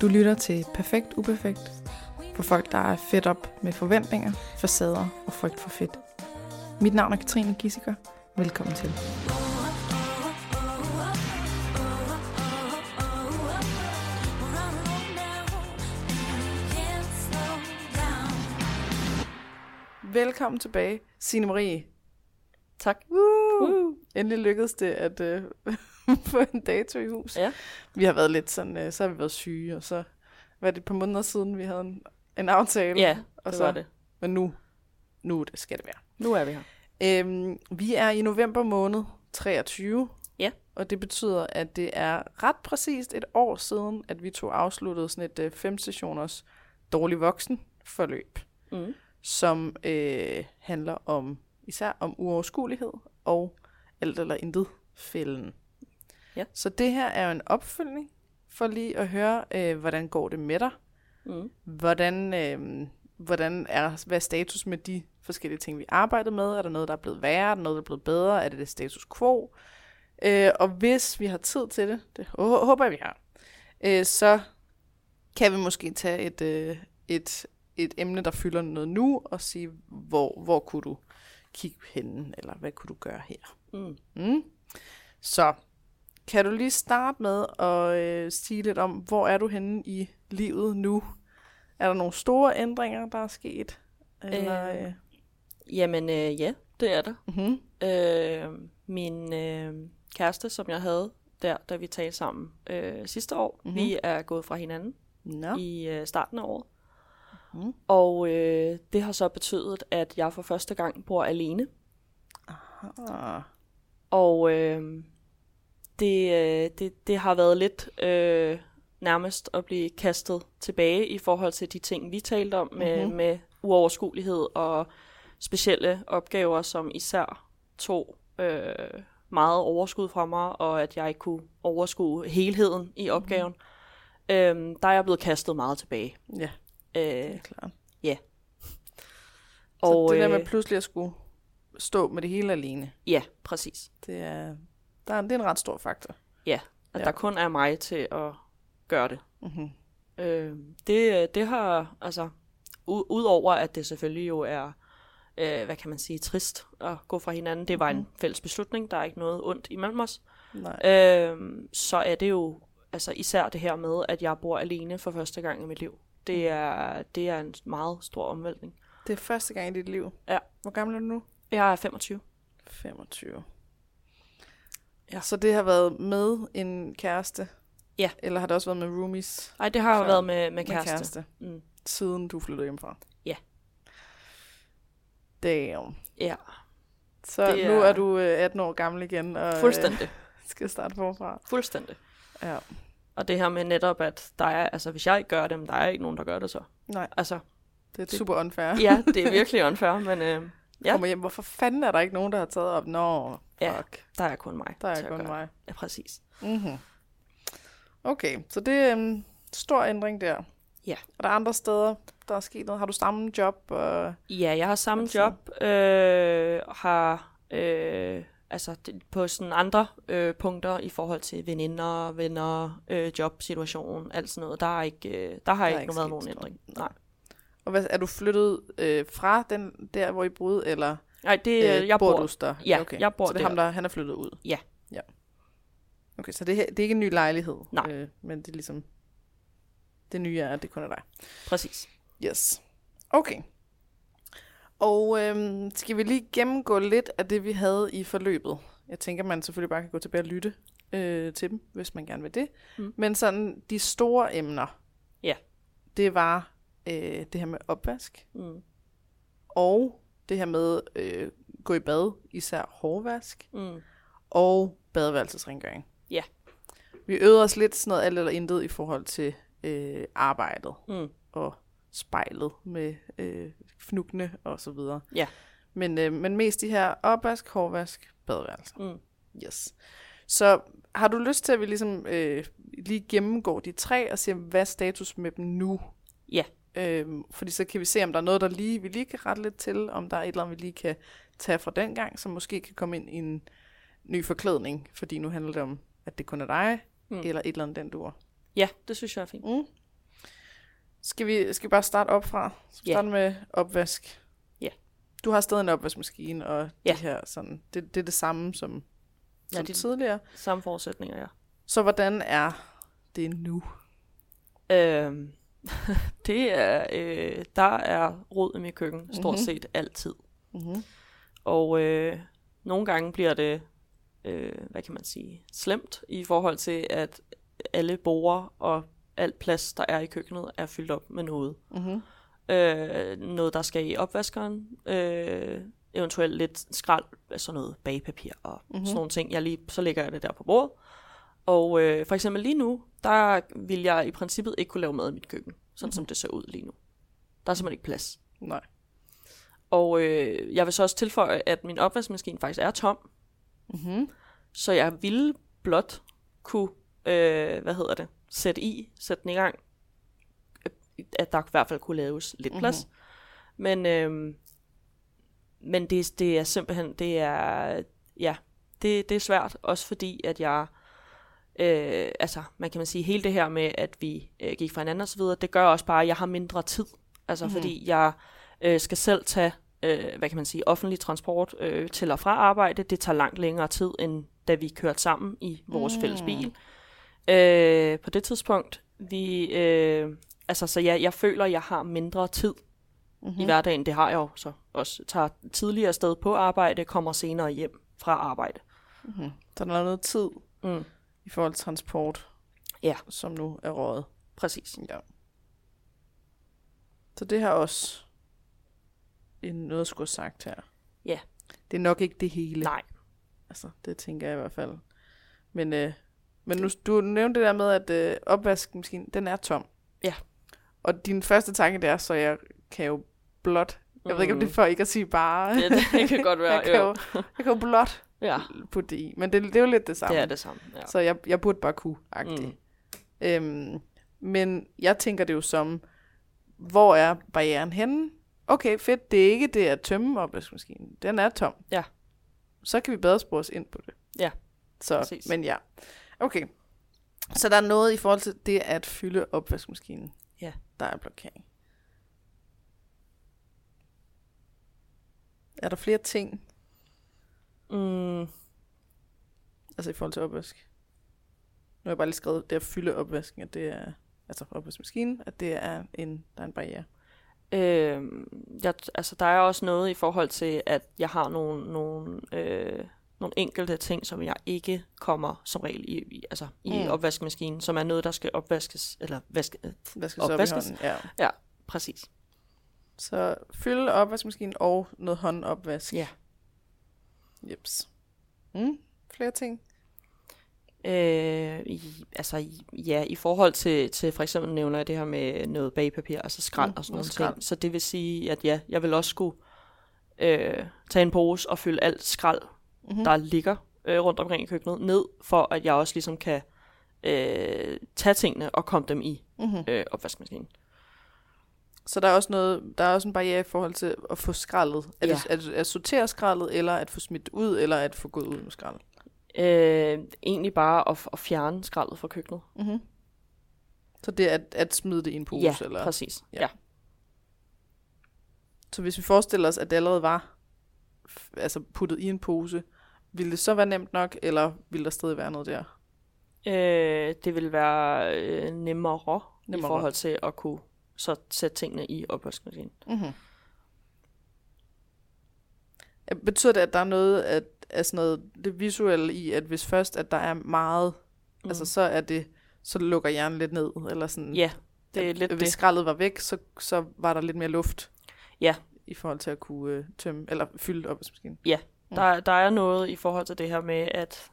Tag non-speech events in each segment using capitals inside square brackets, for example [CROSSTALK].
Du lytter til Perfekt Uperfekt for folk, der er fedt op med forventninger, facader og frygt for fedt. Mit navn er Katrine Gissiker. Velkommen til. Velkommen tilbage, Signe Marie. Tak. Woo! Woo! Endelig lykkedes det at øh, [LAUGHS] få en dato i hus. Ja. Vi har været lidt sådan, øh, så har vi været syge, og så var det et par måneder siden, vi havde en, en aftale. Ja, og det så, var det. Men nu, nu det skal det være. Nu er vi her. Øhm, vi er i november måned 23. Ja. Og det betyder, at det er ret præcist et år siden, at vi to afsluttede sådan et øh, fem sessioners dårlig voksen forløb, Mm. som øh, handler om især om uoverskuelighed og alt eller intet fælden. Ja. Så det her er jo en opfølgning for lige at høre, øh, hvordan går det med dig? Mm. Hvordan, øh, hvordan er, hvad er status med de forskellige ting, vi arbejder med? Er der noget, der er blevet værre? Er der noget, der er blevet bedre? Er det det status quo? Øh, og hvis vi har tid til det, det hå- håber jeg, vi har, øh, så kan vi måske tage et, øh, et, et emne, der fylder noget nu, og sige, hvor, hvor kunne du kigge henne, eller hvad kunne du gøre her? Mm. Mm. Så kan du lige starte med at øh, sige lidt om, hvor er du henne i livet nu? Er der nogle store ændringer, der er sket? Eller, øh, Øh. Jamen, øh, ja, det er der. mm-hmm. Øh, min øh, kæreste, som jeg havde der, da vi talte sammen øh, sidste år, Mhm. mm-hmm. vi er gået fra hinanden Nå. i øh, starten af året. Mhm. Og øh, det har så betydet, at jeg for første gang bor alene. Ah. Og øh, det, øh, det, det har været lidt øh, nærmest at blive kastet tilbage i forhold til de ting, vi talte om med, Mhm. mm-hmm. med uoverskuelighed og specielle opgaver, som især tog øh, meget overskud fra mig, og at jeg ikke kunne overskue helheden i opgaven. Mm-hmm. Øh, der er jeg blevet kastet meget tilbage. Ja, det Øh, er klart. og så det der med øh, pludselig at skulle stå med det hele alene, ja, præcis. det er, der er, det er en ret stor faktor. Ja, at Ja. der kun er mig til at gøre det. Mm-hmm. Øh, det, det har, altså, udover at det selvfølgelig jo er, øh, hvad kan man sige, trist at gå fra hinanden, det var en fælles beslutning, der er ikke noget ondt imellem os, Nej. øh, så er det jo altså især det her med, at jeg bor alene for første gang i mit liv. Det er, det er en meget stor omvæltning. Det er første gang i dit liv. Ja. Hvor gammel er du nu? Jeg er 25. 25. Ja. Så det har været med en kæreste? Ja. Eller har det også været med roomies? Ej, det har jo været med, med kæreste. Med kæreste. Mm. Siden du flyttede hjemmefra? Ja. Damn. Ja, Så Det nu er- du øh, 18 år gammel igen, og øh, fuldstændig. [LAUGHS] skal starte forfra. Fuldstændig. Ja. Og det her med netop, at der er, altså hvis jeg ikke gør det, men der er ikke nogen, der gør det så. Nej, Altså, det er super unfair. ja, det er [LAUGHS] virkelig unfair, men øh, ja. Kommer hjem, hvorfor fanden er der ikke nogen, der har taget op? Nå, Ja. fuck. der er kun mig. Der er kun mig. Ja, præcis. Mm-hmm. Okay, så det er en stor ændring der. Ja. Er der andre steder, der er sket noget? Har du samme job? Og... Ja, jeg har samme job, øh, har øh, altså på sådan andre øh, punkter i forhold til veninder, venner, øh, jobsituation, alt sådan noget. Der er ikke, øh, der har er ikke, ikke været nogen ændring. Nej, Og hvad, er du flyttet øh, fra den der, hvor I boede, eller Nej det, øh, jeg bor bor, du der? ja, okay. jeg bor Så det er der. ham, der han er flyttet ud? Ja. ja. Okay, så det, her, det er ikke en ny lejlighed? Nej. Øh, men det er ligesom... Det nye er, at det kun er dig. præcis. Yes. Okay. Og øhm, skal vi lige gennemgå lidt af det, vi havde i forløbet? Jeg tænker, man selvfølgelig bare kan gå tilbage og lytte øh, til dem, hvis man gerne vil det. Mm. Men sådan de store emner, Ja. det var øh, det her med opvask, Mm. og det her med øh, gå i bad, især hårvask, Mm. og badeværelsesrengøring. Ja. Vi øvede os lidt sådan noget alt eller intet i forhold til øh, arbejdet Mm. og spejlet med øh, fnugne og så videre. Ja. Men, øh, men mest de her opvask, hårvask, badeværelse. Mm. Yes. Så har du lyst til, at vi ligesom øh, lige gennemgår de tre og ser, hvad status med dem nu? Ja. Øhm, fordi så kan vi se, om der er noget, der lige, vi lige kan rette lidt til, om der er et eller andet, vi lige kan tage fra den gang, som måske kan komme ind i en ny forklædning, fordi nu handler det om, at det kun er dig, Mm. eller et eller andet den dur. Ja, det synes jeg er fint. Mm. Skal vi, skal vi bare starte op fra? Skal vi Ja. starte med opvask? Ja. Du har stadig en opvaskemaskine, og Ja. det her sådan, det, det er det samme som, Ja, som det- tidligere. Samme forudsætninger, ja. Så hvordan er det nu? Øhm, [LAUGHS] det er, øh, der er rod i mit køkken, stort Mhm. set altid. Mm-hmm. Og øh, nogle gange bliver det, øh, hvad kan man sige, slemt i forhold til, at alle borer og alt plads, der er i køkkenet, er fyldt op med noget. Mm-hmm. Øh, noget, der skal i opvaskeren. Øh, eventuelt lidt skrald, altså noget bagpapir og mm-hmm. sådan nogle ting. Jeg lige, så lægger jeg det der på bordet. Og øh, for eksempel lige nu, der vil jeg i princippet ikke kunne lave mad i mit køkken, sådan mm-hmm. som det ser ud lige nu. Der er simpelthen ikke plads. Nej. Og øh, jeg vil så også tilføje, at min opvaskemaskine faktisk er tom, Mm-hmm. så jeg ville blot kunne, øh, hvad hedder det, sætte i, sætte den i gang, at der i hvert fald kunne laves lidt plads. Mm-hmm. Men, øh, men det, det er simpelthen, det er, ja, det, det er svært, også fordi, at jeg, øh, altså, man kan man sige, hele det her med, at vi øh, gik fra hinanden og så videre, det gør også bare, at jeg har mindre tid. Altså, mm-hmm. fordi jeg øh, skal selv tage, øh, hvad kan man sige, offentlig transport øh, til og fra arbejde. Det tager langt længere tid, end da vi kørte sammen i vores mm. fælles bil. Øh, på det tidspunkt, vi, øh, altså, så jeg, jeg føler, at jeg har mindre tid mm-hmm. i hverdagen. Det har jeg jo så også. Tager tidligere sted på arbejde, kommer senere hjem fra arbejde. Mm-hmm. Så der er noget tid Mm. I forhold til transport, Ja. som nu er rådet. Præcis. Ja. Så det har også en noget, skulle have sagt her. Ja. Det er nok ikke det hele. Nej. Altså, det tænker jeg i hvert fald. Men, øh, men nu, du nævnte det der med, at øh, opvaskemaskinen, den er tom. Ja. Og din første tanke, det er, så jeg kan jo blot, jeg ved ikke, om det er for ikke at sige bare. Mm. Det, kan godt [LAUGHS] være. jeg, kan jo, jeg kan jo blot Ja, putte det i. Men det, det er jo lidt det samme. det er det samme. Ja. Så jeg, jeg burde bare kunne, agtigt. Mm. Øhm, men jeg tænker det jo som, hvor er barrieren henne? Okay, fedt, det er ikke det at tømme opvaskemaskinen. Den er tom. Ja. Så kan vi bedre spore os ind på det. Ja, Så, præcis. men ja. Okay. Så der er noget i forhold til det at fylde opvaskemaskinen. Ja. Der er blokering. Er der flere ting, Mm, altså i forhold til opvask? Nu har jeg bare lige skrevet, det at fylde opvasken, at det er, altså opvaskemaskinen, at det er en, der er en barriere. øh, jeg, altså, der er også noget i forhold til, at jeg har nogle, nogle, øh, nogle enkelte ting, som jeg ikke kommer som regel i, i, altså, i Mm. opvaskemaskinen, som er noget, der skal opvaskes, eller vaske, skal så op i Opvaskes. hånden? Ja. ja, præcis. Så fylde opvaskemaskinen og noget håndopvask. Ja. Jeps. Mm, flere ting. Øh, i, altså, ja, i forhold til, til for eksempel nævner jeg det her med noget bagpapir, altså skrald Mm, og sådan noget ting. Så det vil sige, at ja, jeg vil også skulle øh, tage en pose og fylde alt skrald, Mhm. mm-hmm. der ligger øh, rundt omkring i køkkenet, ned, for at jeg også ligesom kan øh, tage tingene og komme dem i Mm-hmm. øh, opvaskemaskinen. Så der er også noget, der er også en barriere i forhold til at få skraldet. Er Ja. det at, at sortere skraldet, eller at få smidt ud, eller at få gået ud med skraldet? Øh, egentlig bare at, at fjerne skraldet fra køkkenet. Mm-hmm. Så det er at, at smide det i en pose? ja, eller? præcis. Ja. Ja. ja. Så hvis vi forestiller os, at det allerede var altså puttet i en pose, ville det så være nemt nok, eller ville der stadig være noget der? Øh, det vil være øh, nemmere, nemmere i forhold til at kunne så sætte tingene i opvaskemaskinen. Mm-hmm. Betyder det, at der er noget af, af sådan noget, det visuelle i, at hvis først, at der er meget, mm. altså så er det, så lukker hjernen lidt ned, eller sådan. Ja, det er at, lidt Hvis det. skraldet var væk, så, så var der lidt mere luft. Ja. I forhold til at kunne øh, tømme, eller fylde opvaskemaskinen. Der, der er noget i forhold til det her med, at,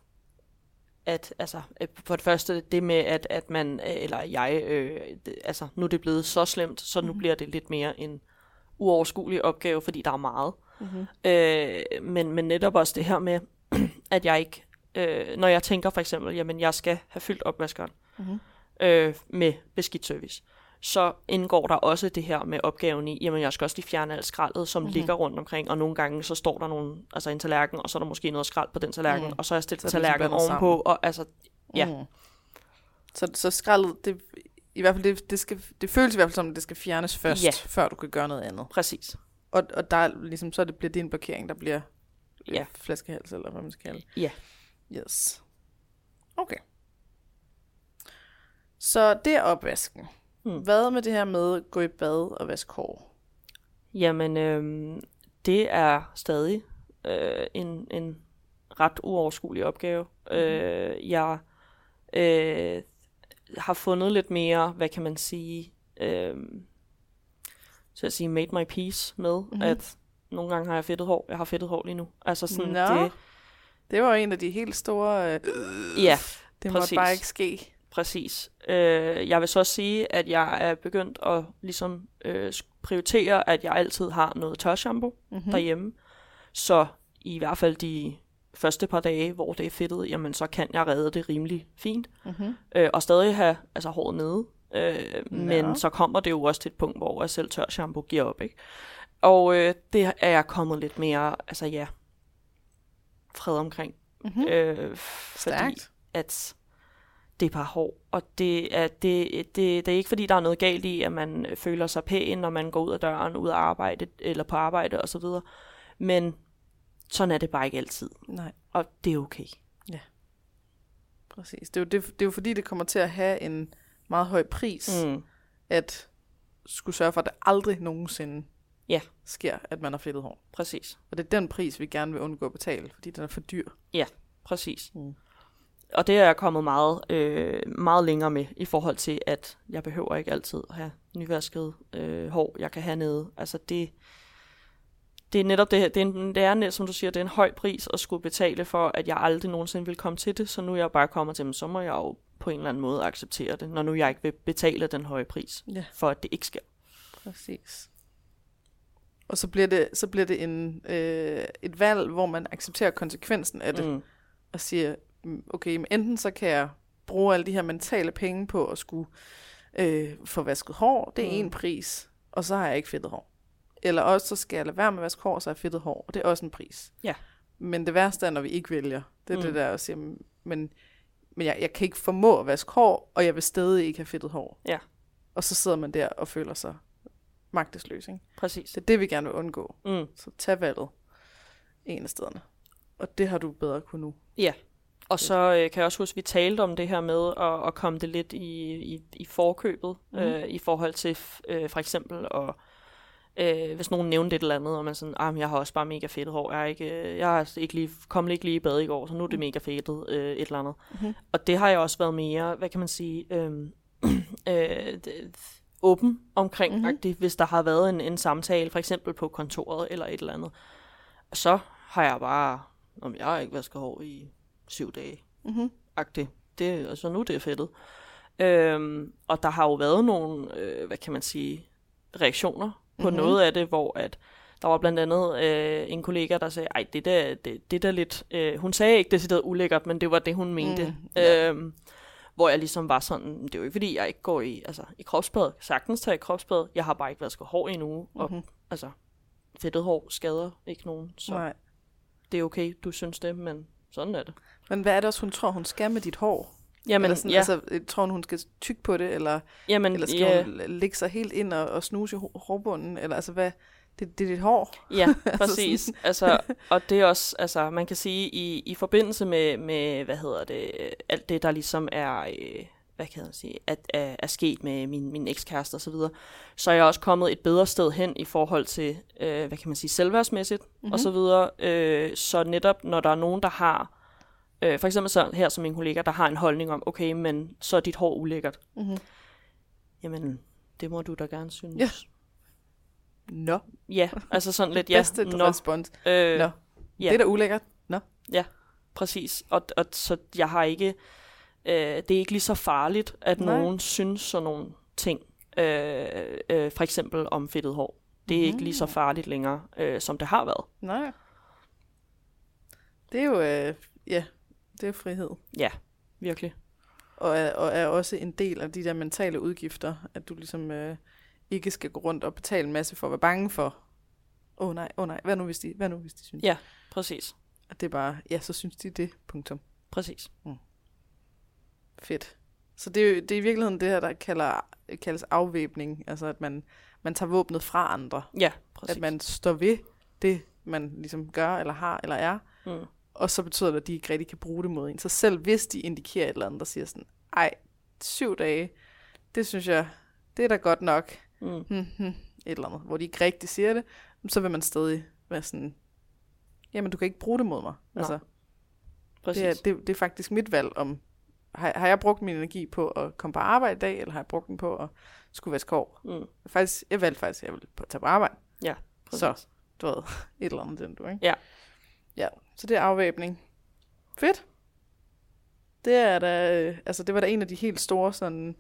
at altså, øh, for det første det med, at, at man, øh, eller jeg, øh, det, altså, nu er det blevet så slemt, så nu Mhm. bliver det lidt mere en uoverskuelig opgave, fordi der er meget. Mm-hmm. Øh, men, men netop også det her med, [CLEARS THROAT] at jeg ikke, øh, når jeg tænker for eksempel, jamen jeg skal have fyldt opvaskeren Mhm. øh, med beskidt service, så indgår der også det her med opgaven i, jamen jeg skal også lige fjerne alt skraldet, som Mhm. mm-hmm. ligger rundt omkring, og nogle gange så står der nogle, altså en tallerken, og så er der måske noget skrald på den tallerken, Mm. og så har jeg stillet er tallerken ovenpå, og altså, Ja. Mm. Så, så skraldet, det, i hvert fald, det, det, skal, det føles i hvert fald som, at det skal fjernes først, Ja. før du kan gøre noget andet. Præcis. Og, og der er ligesom, så det bliver din blokering, der bliver Ja. ja. flaskehals, eller hvad man skal kalde. Ja. Yes. Okay. Så det er opvasken. Hmm. Hvad med det her med at gå i bad og vaske hår? Jamen, øhm, det er stadig øh, en, en ret uoverskuelig opgave. Mm-hmm. Øh, jeg øh, har fundet lidt mere, hvad kan man sige, øh, så at sige, made my peace med, mm-hmm. at nogle gange har jeg fedtet hår. Jeg har fedtet hår lige nu. Altså sådan, Nå, det, Det var en af de helt store... Øh, ja, det præcis. måtte bare ikke ske. Præcis. Øh, jeg vil så sige, at jeg er begyndt at ligesom øh, prioritere, at jeg altid har noget tørshampoo Mhm. mm. derhjemme. Så i hvert fald de første par dage, hvor det er fedtet, jamen så kan jeg redde det rimelig fint. Mm-hmm. Øh, og stadig have altså, håret nede. Øh, men Nå. så kommer det jo også til et punkt, hvor jeg selv tørshampoo giver op. Ikke? Og øh, det er jeg kommet lidt mere, altså ja, fred omkring. Mm-hmm. Øh, fordi Stærkt. at det er bare hår. Og det er, det, det, det er ikke fordi, der er noget galt i, at man føler sig pæn, når man går ud af døren, ud af arbejde, eller på arbejde osv. Men sådan er det bare ikke altid. Nej, Og det er okay. præcis. Det er, jo, det, det er jo fordi, det kommer til at have en meget høj pris, mm. At skulle sørge for, at det aldrig nogensinde Ja. sker, at man har fedtet hår. Præcis. Og det er den pris, vi gerne vil undgå at betale, fordi den er for dyr. Præcis. Mm. Og det er jeg kommet meget, øh, meget længere med, i forhold til, at jeg behøver ikke altid at have nyvasket øh, hår, jeg kan have nede. Altså det, det er netop det her, det er, en, det er net, som du siger, det er en høj pris at skulle betale for, at jeg aldrig nogensinde vil komme til det, så nu er jeg bare kommer til, men så må jeg jo på en eller anden måde acceptere det, når nu jeg ikke vil betale den høje pris, Ja. for at det ikke sker. Præcis. Og så bliver det, så bliver det en, øh, et valg, hvor man accepterer konsekvensen af det, mm. Og siger, okay, men enten så kan jeg bruge alle de her mentale penge på at skulle øh, få vasket hår, det er Mm. en pris, og så har jeg ikke fedtet hår. Eller også så skal jeg lade være med at vaske hår, så har jeg fedtet hår, og det er også en pris. Ja. Men det værste er, når vi ikke vælger. Det er mm. Mm. det der at sige, men, men jeg, jeg kan ikke formå at vaske hår, og jeg vil stadig ikke have fedtet hår. Ja. Og så sidder man der og føler sig magtesløs, ikke? Præcis. Det er det, vi gerne vil undgå. Mm. Så tag valget en af stederne. Og det har du bedre kunne nu. Og så øh, kan jeg også huske, at vi talte om det her med at, at komme det lidt i, i, i forkøbet, Mhm. mm. øh, i forhold til øh, for eksempel, og, øh, hvis nogen nævnte et eller andet, og man sådan, ah, men jeg har også bare mega fedt hår, jeg er ikke, øh, jeg er ikke lige, kom ikke lige i bad i går, så nu er det mega fedtet, øh, et eller andet. Mhm. Og det har jeg også været mere, hvad kan man sige, øh, [CLEARS THROAT] øh, d- åben omkring, Mhm. mm-hmm. hvis der har været en, en samtale, for eksempel på kontoret eller et eller andet. Så har jeg bare, om jeg har ikke vasket hår i syv dage, Mm-hmm. agtigt. Det, altså nu er det fedtet. Øhm, og der har jo været nogle, øh, hvad kan man sige, reaktioner på Mhm. mm-hmm. noget af det, hvor at der var blandt andet øh, en kollega, der sagde, ej, det der, det, det der lidt, øh, hun sagde ikke decideret ulækkert, men det var det, hun mente. Mm, ja. øhm, hvor jeg ligesom var sådan, det er jo ikke fordi, jeg ikke går i, altså, i kropsbad, Jeg sagtens tage i kropsbad, jeg har bare ikke vasket hår i en uge, og Mhm. altså, fedtet hår skader ikke nogen, så Nej. det er okay, du synes det, men sådan er det. Men hvad er det også, hun tror, hun skal med dit hår? Jamen, eller sådan, ja, altså, øh, tror hun, hun skal tykke på det, eller, jamen, eller skal ja, hun lægge sig helt ind og, og snuse i hår- hårbunden? Eller altså, hvad? Det, det er dit hår. Ja, [LAUGHS] Altså præcis. altså, og det er også, altså, man kan sige, i, i forbindelse med, med, hvad hedder det, alt det, der ligesom er, øh, hvad kan jeg sige, at, er, er sket med min, min ekskæreste og så videre, så er jeg også kommet et bedre sted hen i forhold til, øh, hvad kan man sige, selvværdsmæssigt mm-hmm. og så videre. Øh, så netop, når der er nogen, der har, øh, for eksempel så her som min kollega, der har en holdning om, okay, men så er dit hår ulækkert. Mm-hmm. Jamen, det må du da gerne synes. Ja. Nå, Ja, altså sådan lidt, [LAUGHS] ja, bedste nå, respons. øh, Nå. ja. Det er da ulækkert. Nå. Præcis, og, og så jeg har ikke, øh, det er ikke lige så farligt, at Nej. Nej. nogen synes sådan nogle ting, øh, øh, for eksempel om fedtet hår. Det er mm. ikke lige så farligt længere, øh, som det har været. Nej. Det er jo, øh, ja, det er frihed. Ja, virkelig. Og er, og er også en del af de der mentale udgifter, at du ligesom øh, ikke skal gå rundt og betale en masse for at være bange for, åh oh, nej, åh oh, nej, hvad nu hvis de, hvad nu hvis de synes? Ja. Præcis, At det er bare, ja, så synes de det, punktum. præcis. Fedt. Så det, er det er i virkeligheden det her, der kalder, kaldes afvæbning. Altså at man, man tager våbnet fra andre. Ja, præcis. At man står ved det, man ligesom gør, eller har, eller er. Mm. Og så betyder det, at de ikke rigtig kan bruge det mod en. Så selv hvis de indikerer et eller andet, der siger sådan, ej, syv dage, det synes jeg, det er da godt nok. Mm. Hmm, hmm, et eller andet, hvor de ikke rigtig siger det, så vil man stadig være sådan, jamen du kan ikke bruge det mod mig. Nå, Altså, Præcis. det, er, det, det er faktisk mit valg om, har, har jeg brugt min energi på at komme på arbejde i dag, eller har jeg brugt den på at skulle vaske hår? Mm. Faktisk, jeg valgte faktisk, at jeg ville på- tage på arbejde. Ja, præcis. Så, du ved, [LAUGHS] et eller andet den du, ikke? Ja. Ja, så det er afvæbning. Fedt. Det er da, øh, altså det var da en af de helt store sådan,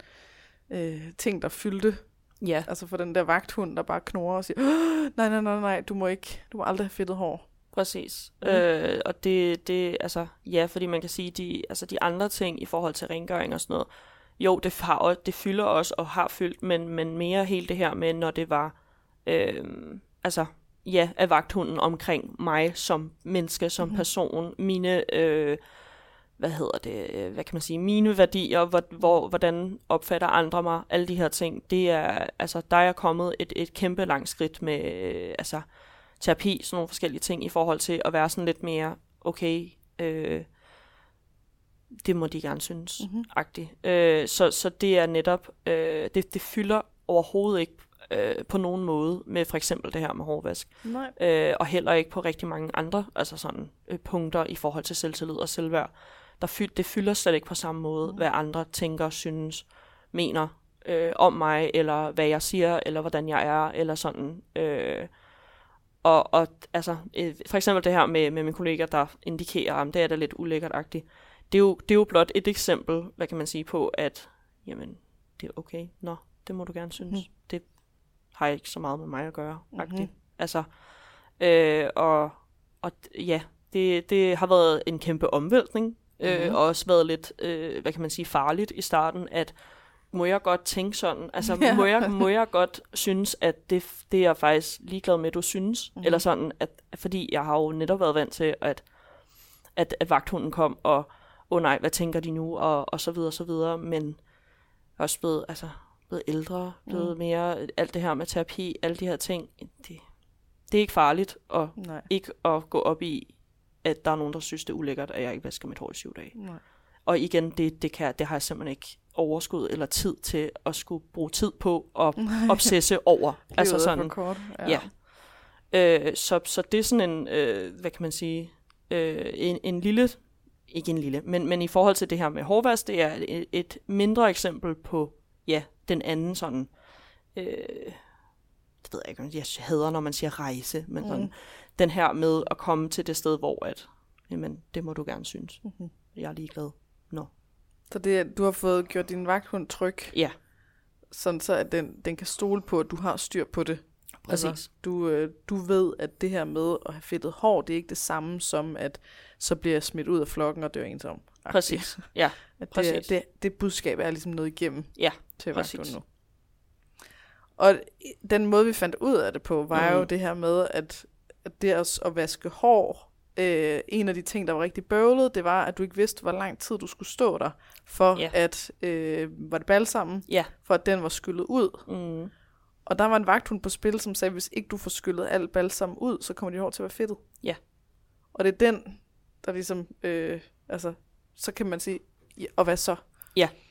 øh, ting, der fyldte. Ja, Altså for den der vagthund, der bare knurrer og siger, "Åh, nej, nej, nej, nej, du må ikke, du må aldrig have fedtet hår. præcis. Mm. Øh, og det, det, altså, ja, fordi man kan sige, de, altså, de andre ting i forhold til rengøring og sådan noget, jo, det, har, det fylder også og har fyldt, men, men mere helt det her med, når det var, øh, altså, ja, af vagthunden omkring mig som menneske, som Mhm. person, mine, øh, hvad hedder det, øh, hvad kan man sige, mine værdier, hvor, hvor, hvordan opfatter andre mig, alle de her ting, det er, altså, der er kommet et, et kæmpe langt skridt med, øh, altså, terapi, sådan nogle forskellige ting, i forhold til at være sådan lidt mere, okay, øh, det må de gerne synes, Mhm. mm-hmm. agtigt. Øh, så, så det er netop, øh, det, det fylder overhovedet ikke øh, på nogen måde med for eksempel det her med hårvask. Nej. Øh, og heller ikke på rigtig mange andre altså sådan, øh, punkter i forhold til selvtillid og selvværd. Der fyld, det fylder slet ikke på samme måde, Mm. hvad andre tænker, synes, mener øh, om mig, eller hvad jeg siger, eller hvordan jeg er, eller sådan. Øh, og, og altså, øh, for eksempel det her med, med min kollega, der indikerer, at det er da lidt ulækkert-agtigt. Det er, jo, det er jo blot et eksempel, hvad kan man sige, på, at jamen, det er okay. Nå, det må du gerne synes. Mm. Det har ikke så meget med mig at gøre, Mhm. agtigt. Altså, øh, og, og ja, det, det har været en kæmpe omvæltning, mm-hmm. øh, Mhm. og også været lidt, øh, hvad kan man sige, farligt i starten, at må jeg godt tænke sådan, altså [LAUGHS] Ja. må, jeg, må jeg godt synes, at det, det er jeg faktisk ligeglad med, du synes, Mhm. mm-hmm. eller sådan, at, fordi jeg har jo netop været vant til, at, at, at vagthunden kom, og åh oh nej, hvad tænker de nu, og, og så videre, og så videre, men også blevet, altså, blevet ældre, blevet Mm. mere, alt det her med terapi, alle de her ting, det, det er ikke farligt, og Nej. ikke at gå op i, at der er nogen, der synes, det er ulækkert, at jeg ikke vasker mit hår i syv dage. Nej. Og igen, det, det, kan, det har jeg simpelthen ikke overskud eller tid til at skulle bruge tid på at [LAUGHS] obsesse over. altså sådan, kort. ja. Øh, så, så det er sådan en, øh, hvad kan man sige, øh, en, en lille, ikke en lille, men, men i forhold til det her med hårvask, det er et, et mindre eksempel på, ja, den anden sådan, øh, det ved jeg ikke, jeg hader, når man siger rejse, men sådan, Mm. den her med at komme til det sted, hvor at, jamen, det må du gerne synes. Mhm. Jeg er ligeglad. Nå. Så det, du har fået gjort din vagthund tryg, Ja, sådan så at den, den kan stole på, at du har styr på det. præcis. Altså, du, øh, du ved, at det her med at have fedtet hår, det er ikke det samme som, at så bliver jeg smidt ud af flokken og dør ensom. Præcis. Ja, [LAUGHS] At det, præcis. det, det budskab er ligesom noget igennem Ja, til vagthunden nu. Og den måde, vi fandt ud af det på, var mm. jo det her med, at, at det at, at vaske hår, øh, en af de ting, der var rigtig bøvlet, det var, at du ikke vidste, hvor lang tid du skulle stå der, for Ja. at, øh, var det balsammen, Ja. for at den var skyllet ud. Mm. Og der var en vagthund på spil, som sagde, hvis ikke du får skyllet alt balsam ud, så kommer dit hår til at være fedtet. Ja. Og det er den, der ligesom, øh, altså, så kan man sige, ja, og hvad så?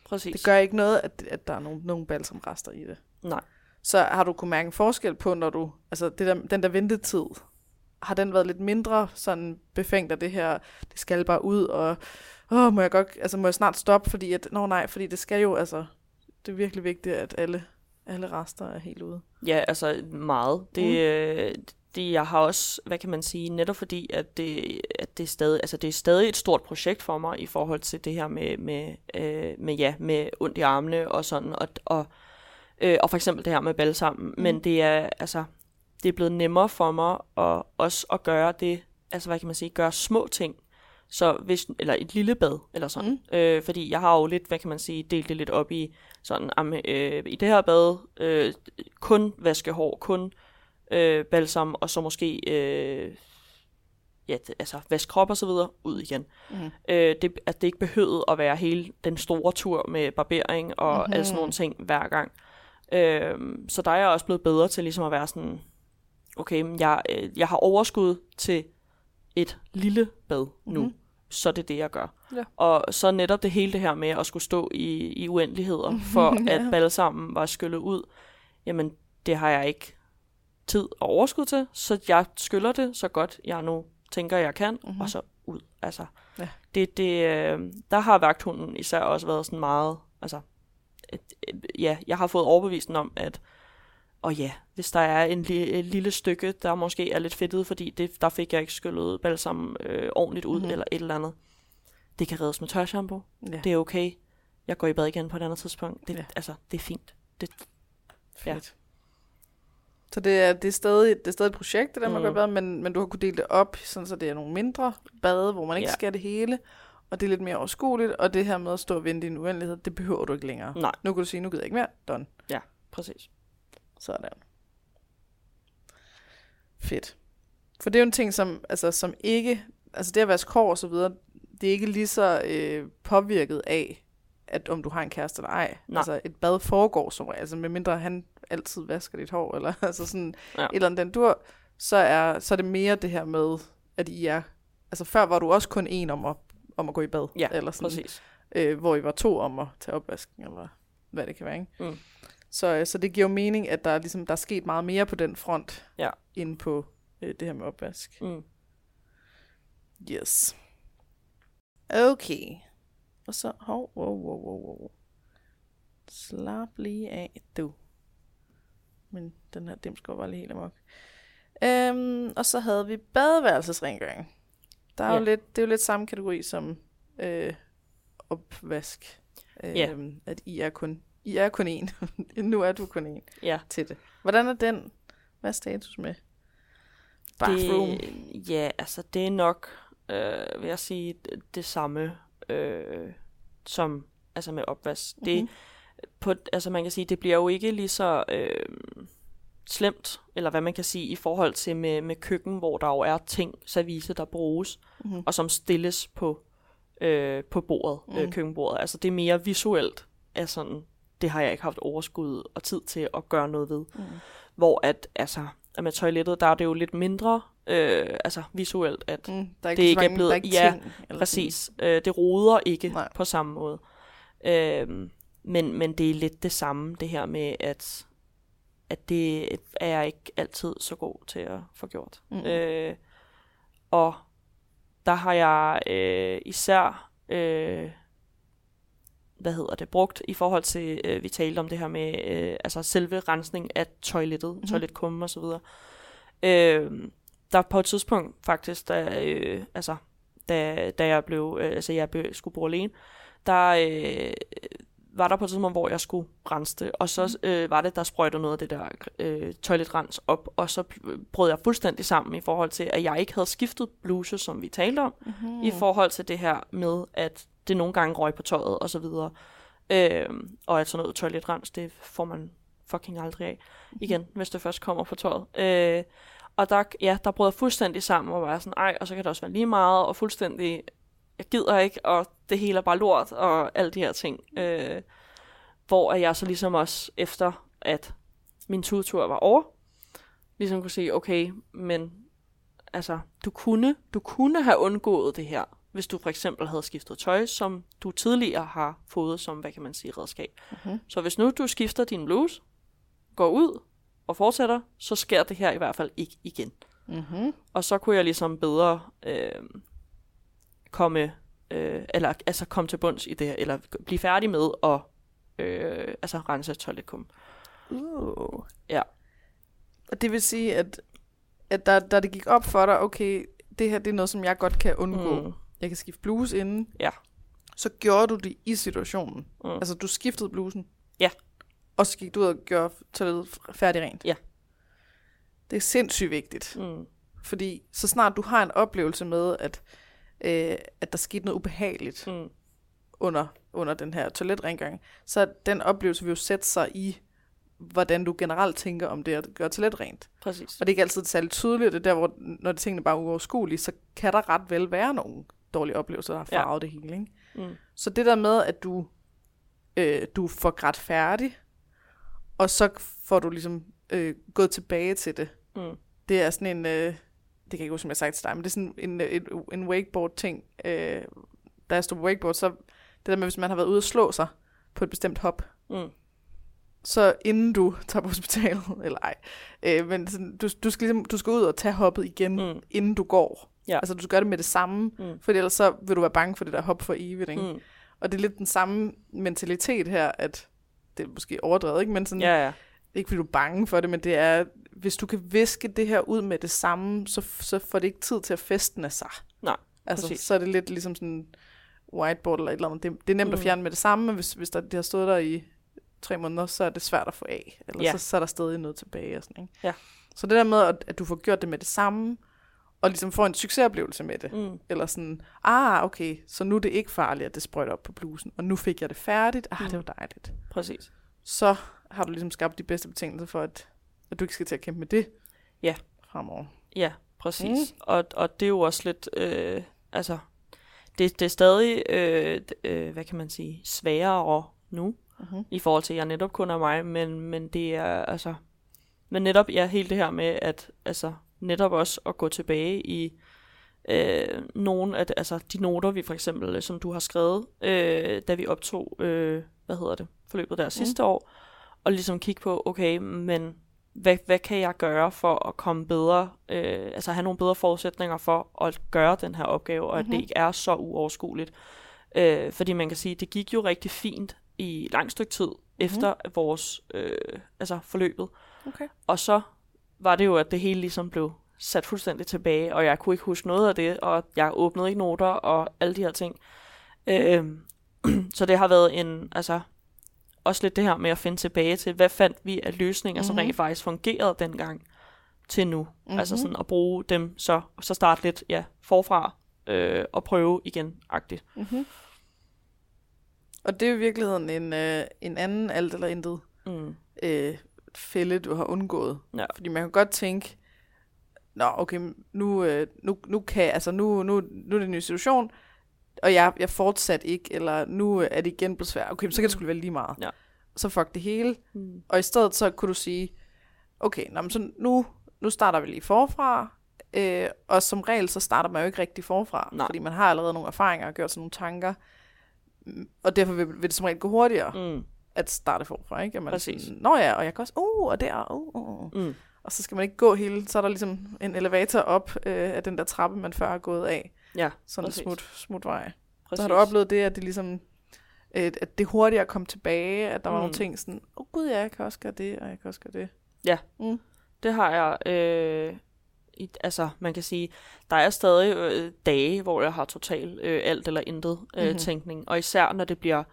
Præcis. Det gør ikke noget, at, at der er nogle, nogle balsamrester i det. Nej. Så har du kunne mærke en forskel på, når du, altså det der, den der ventetid, har den været lidt mindre sådan befængt af det her, det skal bare ud, og åh, må jeg godt, altså må jeg snart stoppe, fordi at, nå nej, fordi det skal jo, altså, det er virkelig vigtigt, at alle, alle rester er helt ude. Ja, altså meget. Det, mm. Det, jeg har også, hvad kan man sige, netop fordi, at det, at det, er, stadig, altså det er stadig et stort projekt for mig i forhold til det her med, med, øh, med, ja, med ondt i armene og sådan, og, og, øh, og for eksempel det her med balsam. Mm. Men det er, altså, det er blevet nemmere for mig at, også at gøre det, altså hvad kan man sige, gøre små ting. Så hvis, eller et lille bad, eller sådan. Mm. Øh, fordi jeg har jo lidt, hvad kan man sige, delt det lidt op i sådan, am, øh, i det her bad, øh, kun vaske hår, kun øh, balsam, og så måske øh, ja, altså vask krop og så videre, ud igen. Mhm. Øh, det, at det ikke behøvede at være hele den store tur med barbering og Mhm. mm-hmm. alle sådan nogle ting hver gang. Øh, så der er jeg også blevet bedre til ligesom at være sådan, okay, men jeg, øh, jeg har overskud til et lille bad nu, Mhm. mm-hmm. så det er det, jeg gør. Ja. Og så netop det hele det her med at skulle stå i, i uendeligheder, [LAUGHS] for Ja. at balsammen var skyllet ud, jamen det har jeg ikke tid og overskud til, så jeg skyller det så godt jeg nu tænker, jeg kan, mm-hmm. og så ud. Altså, Ja. det, det, øh, der har vagthunden især også været sådan meget, altså, et, et, ja, jeg har fået overbevist den om, at og ja, hvis der er en, li- et lille stykke, der måske er lidt fedtet, fordi det, der fik jeg ikke skyllet balsam øh, ordentligt ud, Mhm. mm-hmm. eller et eller andet. Det kan reddes med tørshampoo. Ja, Det er okay. Jeg går i bad igen på et andet tidspunkt. Det, Ja. ja. Altså, det er fint. Det, fedt. Så det er, det, er stadig, det er stadig et projekt, det der med Mhm. at gøre bad, men, men du har kunnet dele det op, sådan, så det er nogle mindre bade, hvor man ikke Ja. skal det hele, og det er lidt mere overskueligt, og det her med at stå og vente i en uendelighed, det behøver du ikke længere. Nej. Nu kan du sige, nu gider jeg ikke mere, done. præcis. Sådan. Fedt. For det er jo en ting, som, altså, som ikke, altså det at vaske hår og så videre, det er ikke lige så øh, påvirket af, at om du har en kæreste eller ej. Nej. Altså et bad foregår som regel, altså medmindre han altid vasker dit hår, eller [LAUGHS] altså sådan Ja. ja. et eller andet den dur, så er, så er det mere det her med, at I er, altså før var du også kun en om at, om at gå i bad, Ja, eller sådan, Præcis. øh, hvor I var to om at tage opvasken, eller hvad det kan være, ikke? Mm. Så, øh, så det giver jo mening, at der er, ligesom, der er sket meget mere på den front, Ja. end på øh, det her med opvask. Mm. Yes. Okay. Og så, hov, wow, wow, wow, wow. Slap lige af, du. Men den her dims går bare lige helt amok. Øhm, og så havde vi badeværelsesrengøring. Der er Ja. jo lidt, det er jo lidt samme kategori som øh, opvask. Øhm, Ja. At I er kun, I er kun én. [LAUGHS] nu er du kun én Ja. til det. Hvordan er den? Hvad er status med? Bathroom. Det, ja, altså det er nok, øh, vil jeg sige, det, det samme øh, som altså med opvask. Mm-hmm. Det, Mhm. på, altså man kan sige, det bliver jo ikke lige så øh, slemt, eller hvad man kan sige, i forhold til med, med køkken, hvor der jo er ting, service, der bruges, Mhm. og som stilles på, øh, på bordet, mm. øh, Mhm. køkkenbordet. Altså det er mere visuelt, er sådan, det har jeg ikke haft overskud og tid til at gøre noget ved. Mm. Hvor at, altså, at med toilettet, der er det jo lidt mindre, øh, altså visuelt, at Mm, der er det ikke er blevet- der er ikke ja, ting, eller Præcis. Øh, det roder ikke Nej. På samme måde. Øh, men, men det er lidt det samme, det her med, at, at det er jeg ikke altid så god til at få gjort. Mm. Øh, og der har jeg øh, især, øh, hvad hedder det, brugt i forhold til, øh, vi talte om det her med, øh, altså selve rensning af toilettet, Mhm. mm-hmm. toiletkummen og så videre. Øh, der på et tidspunkt faktisk, da, øh, altså, da, da jeg blev, øh, altså jeg blev, skulle bo alene, der øh, var der på et tidspunkt, hvor jeg skulle rense det, og så øh, var det, der sprøjtede noget af det der øh, toiletrens op, og så brød jeg fuldstændig sammen i forhold til, at jeg ikke havde skiftet bluse, som vi talte om, Mm-hmm. mm. i forhold til det her med, at det nogle gange røg på tøjet og så videre. Øhm, og at sådan noget toiletrens, det får man fucking aldrig af igen, hvis det først kommer på tøjet. Øh, og der, ja, der brød jeg fuldstændig sammen og var sådan, ej, og så kan det også være lige meget, og fuldstændig, jeg gider ikke, og det hele er bare lort, og alle de her ting. Øh, hvor jeg så ligesom også, efter at min tudtur var over, ligesom kunne sige, okay, men altså, du kunne, du kunne have undgået det her, hvis du for eksempel havde skiftet tøj, som du tidligere har fået som, hvad kan man sige, redskab. Mhm. Så hvis nu du skifter din bluse, går ud og fortsætter, så sker det her i hvert fald ikke igen. Mm-hmm. Og så kunne jeg ligesom bedre øh, komme, øh, eller altså komme til bunds i det her, eller blive færdig med at øh, altså rense toiletkum. Uh. Ja. Og det vil sige, at, at der, da det gik op for dig, okay, det her det er noget, som jeg godt kan undgå. Mm. Jeg kan skifte bluse inden. Ja. Så gjorde du det i situationen. Mm. Altså, du skiftede blusen. Ja. Og så gik du ud og gjorde toilettet færdig rent. Ja. Det er sindssygt vigtigt. Mm. Fordi så snart du har en oplevelse med, at, øh, at der skete noget ubehageligt Mm. under, under den her toiletrengøring, så den oplevelse vil jo sætte sig i, hvordan du generelt tænker om det at gøre toilet rent. Præcis. Og det er ikke altid særlig tydeligt, det er der, hvor når det tingene bare er uoverskuelige, så kan der ret vel være nogle dårlige oplevelser, der har farvet ja. det hele. Ikke? Mm. Så det der med, at du, øh, du får grædt færdig, og så får du ligesom øh, gået tilbage til det. Mm. Det er sådan en, øh, det kan jeg ikke huske, som jeg har sagt til dig, men det er sådan en, en, en wakeboard-ting. Øh, da jeg stod på wakeboard, så det der med, hvis man har været ude og slå sig på et bestemt hop, Mm. så inden du tager på hospitalet, [LAUGHS] eller ej, øh, men sådan, du, du, skal ligesom, du skal ud og tage hoppet igen, Mm. inden du går. Ja. Altså du skal gøre det med det samme, Mm. for ellers så vil du være bange for det der hop for evigt. Ikke? Mm. Og det er lidt den samme mentalitet her, at det er måske overdrevet, ikke? men sådan, Ja, ja. ikke fordi du er bange for det, men det er, hvis du kan viske det her ud med det samme, så, så får det ikke tid til at festne sig. Nej, Altså, præcis. så er det lidt ligesom sådan whiteboard eller et eller andet. Det, det er nemt mm. at fjerne med det samme, men hvis, hvis der, det har stået der i tre måneder, så er det svært at få af. Eller Ja. så, så er der stadig noget tilbage. Og sådan, ikke? Ja. Så det der med, at, at du får gjort det med det samme, og ligesom får en succesoplevelse med det. Mm. Eller sådan, ah, okay, så nu er det ikke farligt, at det sprøjter op på blusen. Og nu fik jeg det færdigt. Ah, Mm. det var dejligt. Præcis. Så har du ligesom skabt de bedste betingelser for, at, at du ikke skal til at kæmpe med det. Ja. Fremover. Ja, præcis. Mm. Og, og det er jo også lidt, øh, altså, det, det er stadig, øh, øh, hvad kan man sige, sværere nu, Mhm. i forhold til, at jeg netop kun er mig, men, men det er, altså, men netop, ja, helt det her med, at, altså, netop også at gå tilbage i øh, nogle af, de, altså, de noter, vi for eksempel, øh, som du har skrevet, øh, da vi optog, øh, hvad hedder det, forløbet der sidste år, og ligesom kigge på, okay, men hvad, hvad kan jeg gøre for at komme bedre, øh, altså have nogle bedre forudsætninger for at gøre den her opgave, og at Mhm. det ikke er så uoverskueligt. Øh, fordi man kan sige, det gik jo rigtig fint i lang stykke tid efter vores øh, altså forløbet. Okay. Og så var det jo, at det hele ligesom blev sat fuldstændig tilbage, og jeg kunne ikke huske noget af det, og jeg åbnede ikke noter og alle de her ting. Øh, [CLEARS THROAT] så det har været en, altså også lidt det her med at finde tilbage til, hvad fandt vi af løsninger, mm-hmm. som Mhm. rent faktisk fungerede dengang til nu. Mhm. Mm-hmm. Altså sådan at bruge dem, så, så starte lidt ja, forfra øh, og prøve igen-agtigt. Mm-hmm. Og det er i virkeligheden en, øh, en anden alt eller intet Mm. øh, fælde, du har undgået. Ja. Fordi man kan godt tænke, nå okay, nu, øh, nu, nu, kan, altså nu, nu, nu er det en ny situation, og jeg, jeg fortsat ikke, eller nu er det igen blevet svært. Okay, så kan det skulle være lige meget. Ja. Så fuck det hele. Mm. Og i stedet så kunne du sige, okay, nå, men så nu, nu starter vi lige forfra, øh, og som regel så starter man jo ikke rigtig forfra, Nej. fordi man har allerede nogle erfaringer og gjort sig nogle tanker, Mm, og derfor vil, vil det som regel gå hurtigere Mm. At starte forfra, ikke? At man Præcis. Sådan, Nå ja, og jeg kan også, uh, og der, uh, uh. Mm. Og så skal man ikke gå hele, så er der ligesom en elevator op øh, af den der trappe, man før er gået af. Ja, Sådan en Præcis. smut, smut vej. præcis. Så har du oplevet det, at det ligesom, øh, at det hurtigere kom tilbage, at der var Mm. nogle ting sådan, åh oh, gud, ja, jeg kan også gøre det, og jeg kan også gøre det. Ja. Mm. Det har jeg, øh, i, altså man kan sige, der er stadig øh, dage, hvor jeg har total øh, alt eller intet øh, Mhm. mm-hmm. tænkning, og især når det bliver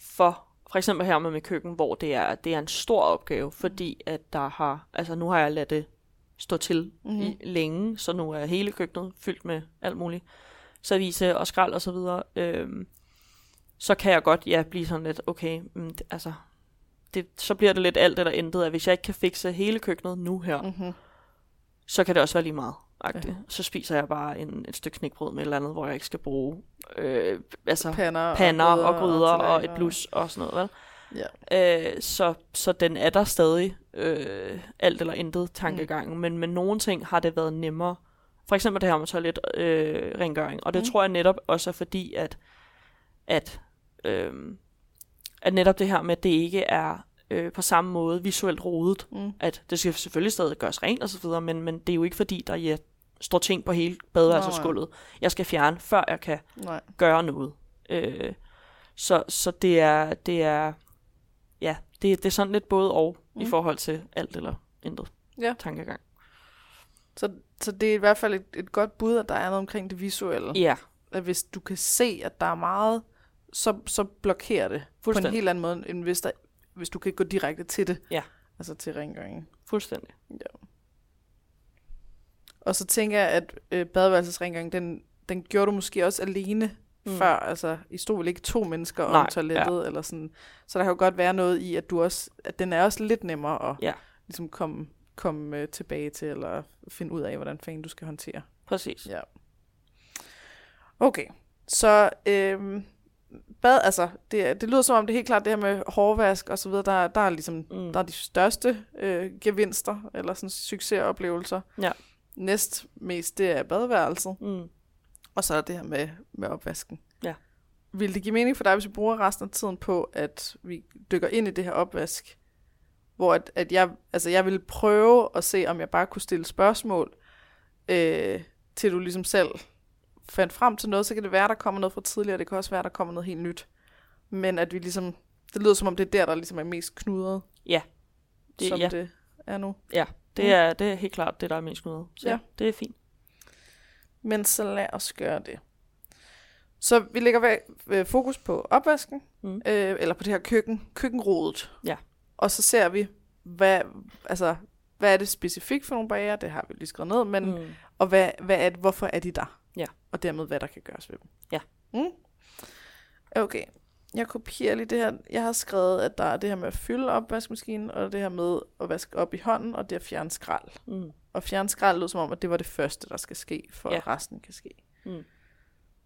for, for eksempel her med køkken, hvor det er, det er en stor opgave, fordi at der har, altså nu har jeg ladet det stå til Mhm. mm-hmm. i længe, så nu er hele køkkenet fyldt med alt muligt service og skrald og så videre, øhm, så kan jeg godt, ja, blive sådan lidt, okay, mm, det, altså, det, så bliver det lidt alt eller intet, at hvis jeg ikke kan fikse hele køkkenet nu her, mm. Mm-hmm. så kan det også være lige meget. Ja. Så spiser jeg bare en, et stykke knækbrød med et eller andet, hvor jeg ikke skal bruge øh, altså, Pander, pander og gryder og, og et blus og sådan noget. Vel? Ja. Øh, så, så den er der stadig øh, alt eller intet tankegangen, mm. men med nogle ting har det været nemmere. For eksempel det her med toilet øh, rengøring, og det mm. tror jeg netop også er fordi, at, at, øh, at netop det her med, at det ikke er øh, på samme måde visuelt rodet, Mm. at det skal selvfølgelig stadig gøres rent og så videre, men, men det er jo ikke fordi, der ja, står ting på hele badeværelsesgulvet. Jeg skal fjerne, før jeg kan Nej. gøre noget. Øh, så, så det er, det er, ja, det, det er sådan lidt både og mm. i forhold til alt eller intet Ja. tankegang. Så, så det er i hvert fald et, et godt bud, at der er noget omkring det visuelle. Ja, At hvis du kan se, at der er meget, så, så blokerer det på en helt anden måde, end hvis, der, hvis du kan gå direkte til det. Ja. Altså til rengøringen. fuldstændig. Og så tænker jeg, at øh, badeværelsesrengøringen, den, den gjorde du måske også alene, mm. før. Altså, I stod vel ikke to mennesker Nej, om toilettet, ja. eller sådan. Så der kan jo godt være noget i, at du også, at den er også lidt nemmere at Ja. ligesom komme, komme øh, tilbage til, eller finde ud af, hvordan fanden du skal håndtere. Præcis. Ja. Okay, så øhm, bad, altså, det, det lyder som om det er helt klart det her med hårvask og så videre, der, der er ligesom, Mm. der er de største øh, gevinster, eller sådan succesoplevelser. Ja. Næst mest, det er badeværelset, Mm. og så er det her med, med opvasken. Ja. Vil det give mening for dig, hvis vi bruger resten af tiden på, at vi dykker ind i det her opvask, hvor at, at jeg, altså jeg vil prøve at se, om jeg bare kunne stille spørgsmål, øh, til du ligesom selv fandt frem til noget, så kan det være, der kommer noget fra tidligere, det kan også være, der kommer noget helt nyt. Men at vi ligesom, det lyder som om det er der, der ligesom er mest knudret, Ja. Det, som ja. det er nu. ja, det Mm. er, det er helt klart det, der er mest knudet. Så Ja. det er fint. Men så lad os gøre det. Så vi lægger øh, fokus på opvasken, Mm. øh, eller på det her køkken, køkkenrodet. Ja. Og så ser vi, hvad, altså, hvad er det specifikt for nogle barriere, det har vi lige skrevet ned, men. Mm. og hvad, hvad er det, hvorfor er de der? Og dermed, hvad der kan gøres ved dem. Ja. Mm? Okay, jeg kopierer lige det her. Jeg har skrevet, at der er det her med at fylde opvaskemaskinen, og det her med at vaske op i hånden, og det at fjerne skrald. Mm. Og fjerne skrald lød som om, at det var det første, der skal ske, for Ja. at resten kan ske. Mm.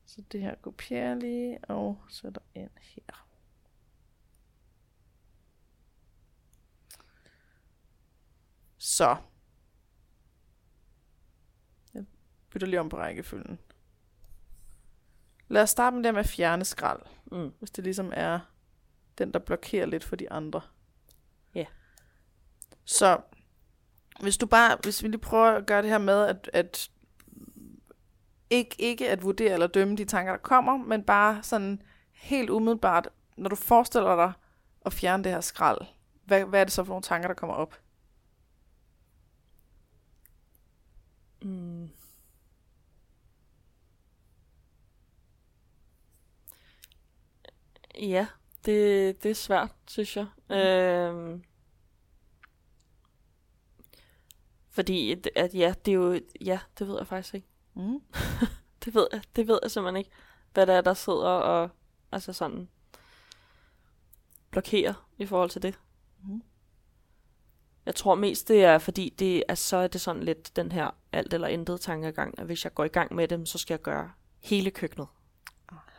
Så det her kopierer jeg lige og sætter ind her. Så. Jeg bytter lige om på rækkefølgen. Lad os starte med det med at fjerne skrald, Mm. hvis det ligesom er den, der blokerer lidt for de andre. Ja. Så hvis du bare, hvis vi lige prøver at gøre det her med, at, at ikke, ikke at vurdere eller dømme de tanker, der kommer, men bare sådan helt umiddelbart, når du forestiller dig at fjerne det her skrald, hvad, hvad er det så for nogle tanker, der kommer op? Mm. Ja, det, det er svært, synes jeg. Mm. Øhm, fordi, at- at ja, det er jo, ja, det ved jeg faktisk ikke. Mm. [LAUGHS] Det ved jeg, det ved jeg simpelthen ikke, hvad der er, der sidder og, altså sådan, blokerer i forhold til det. Mhm. Jeg tror mest, det er, fordi det er, så er det sådan lidt den her alt eller intet tankegang, at hvis jeg går i gang med dem, så skal jeg gøre hele køkkenet.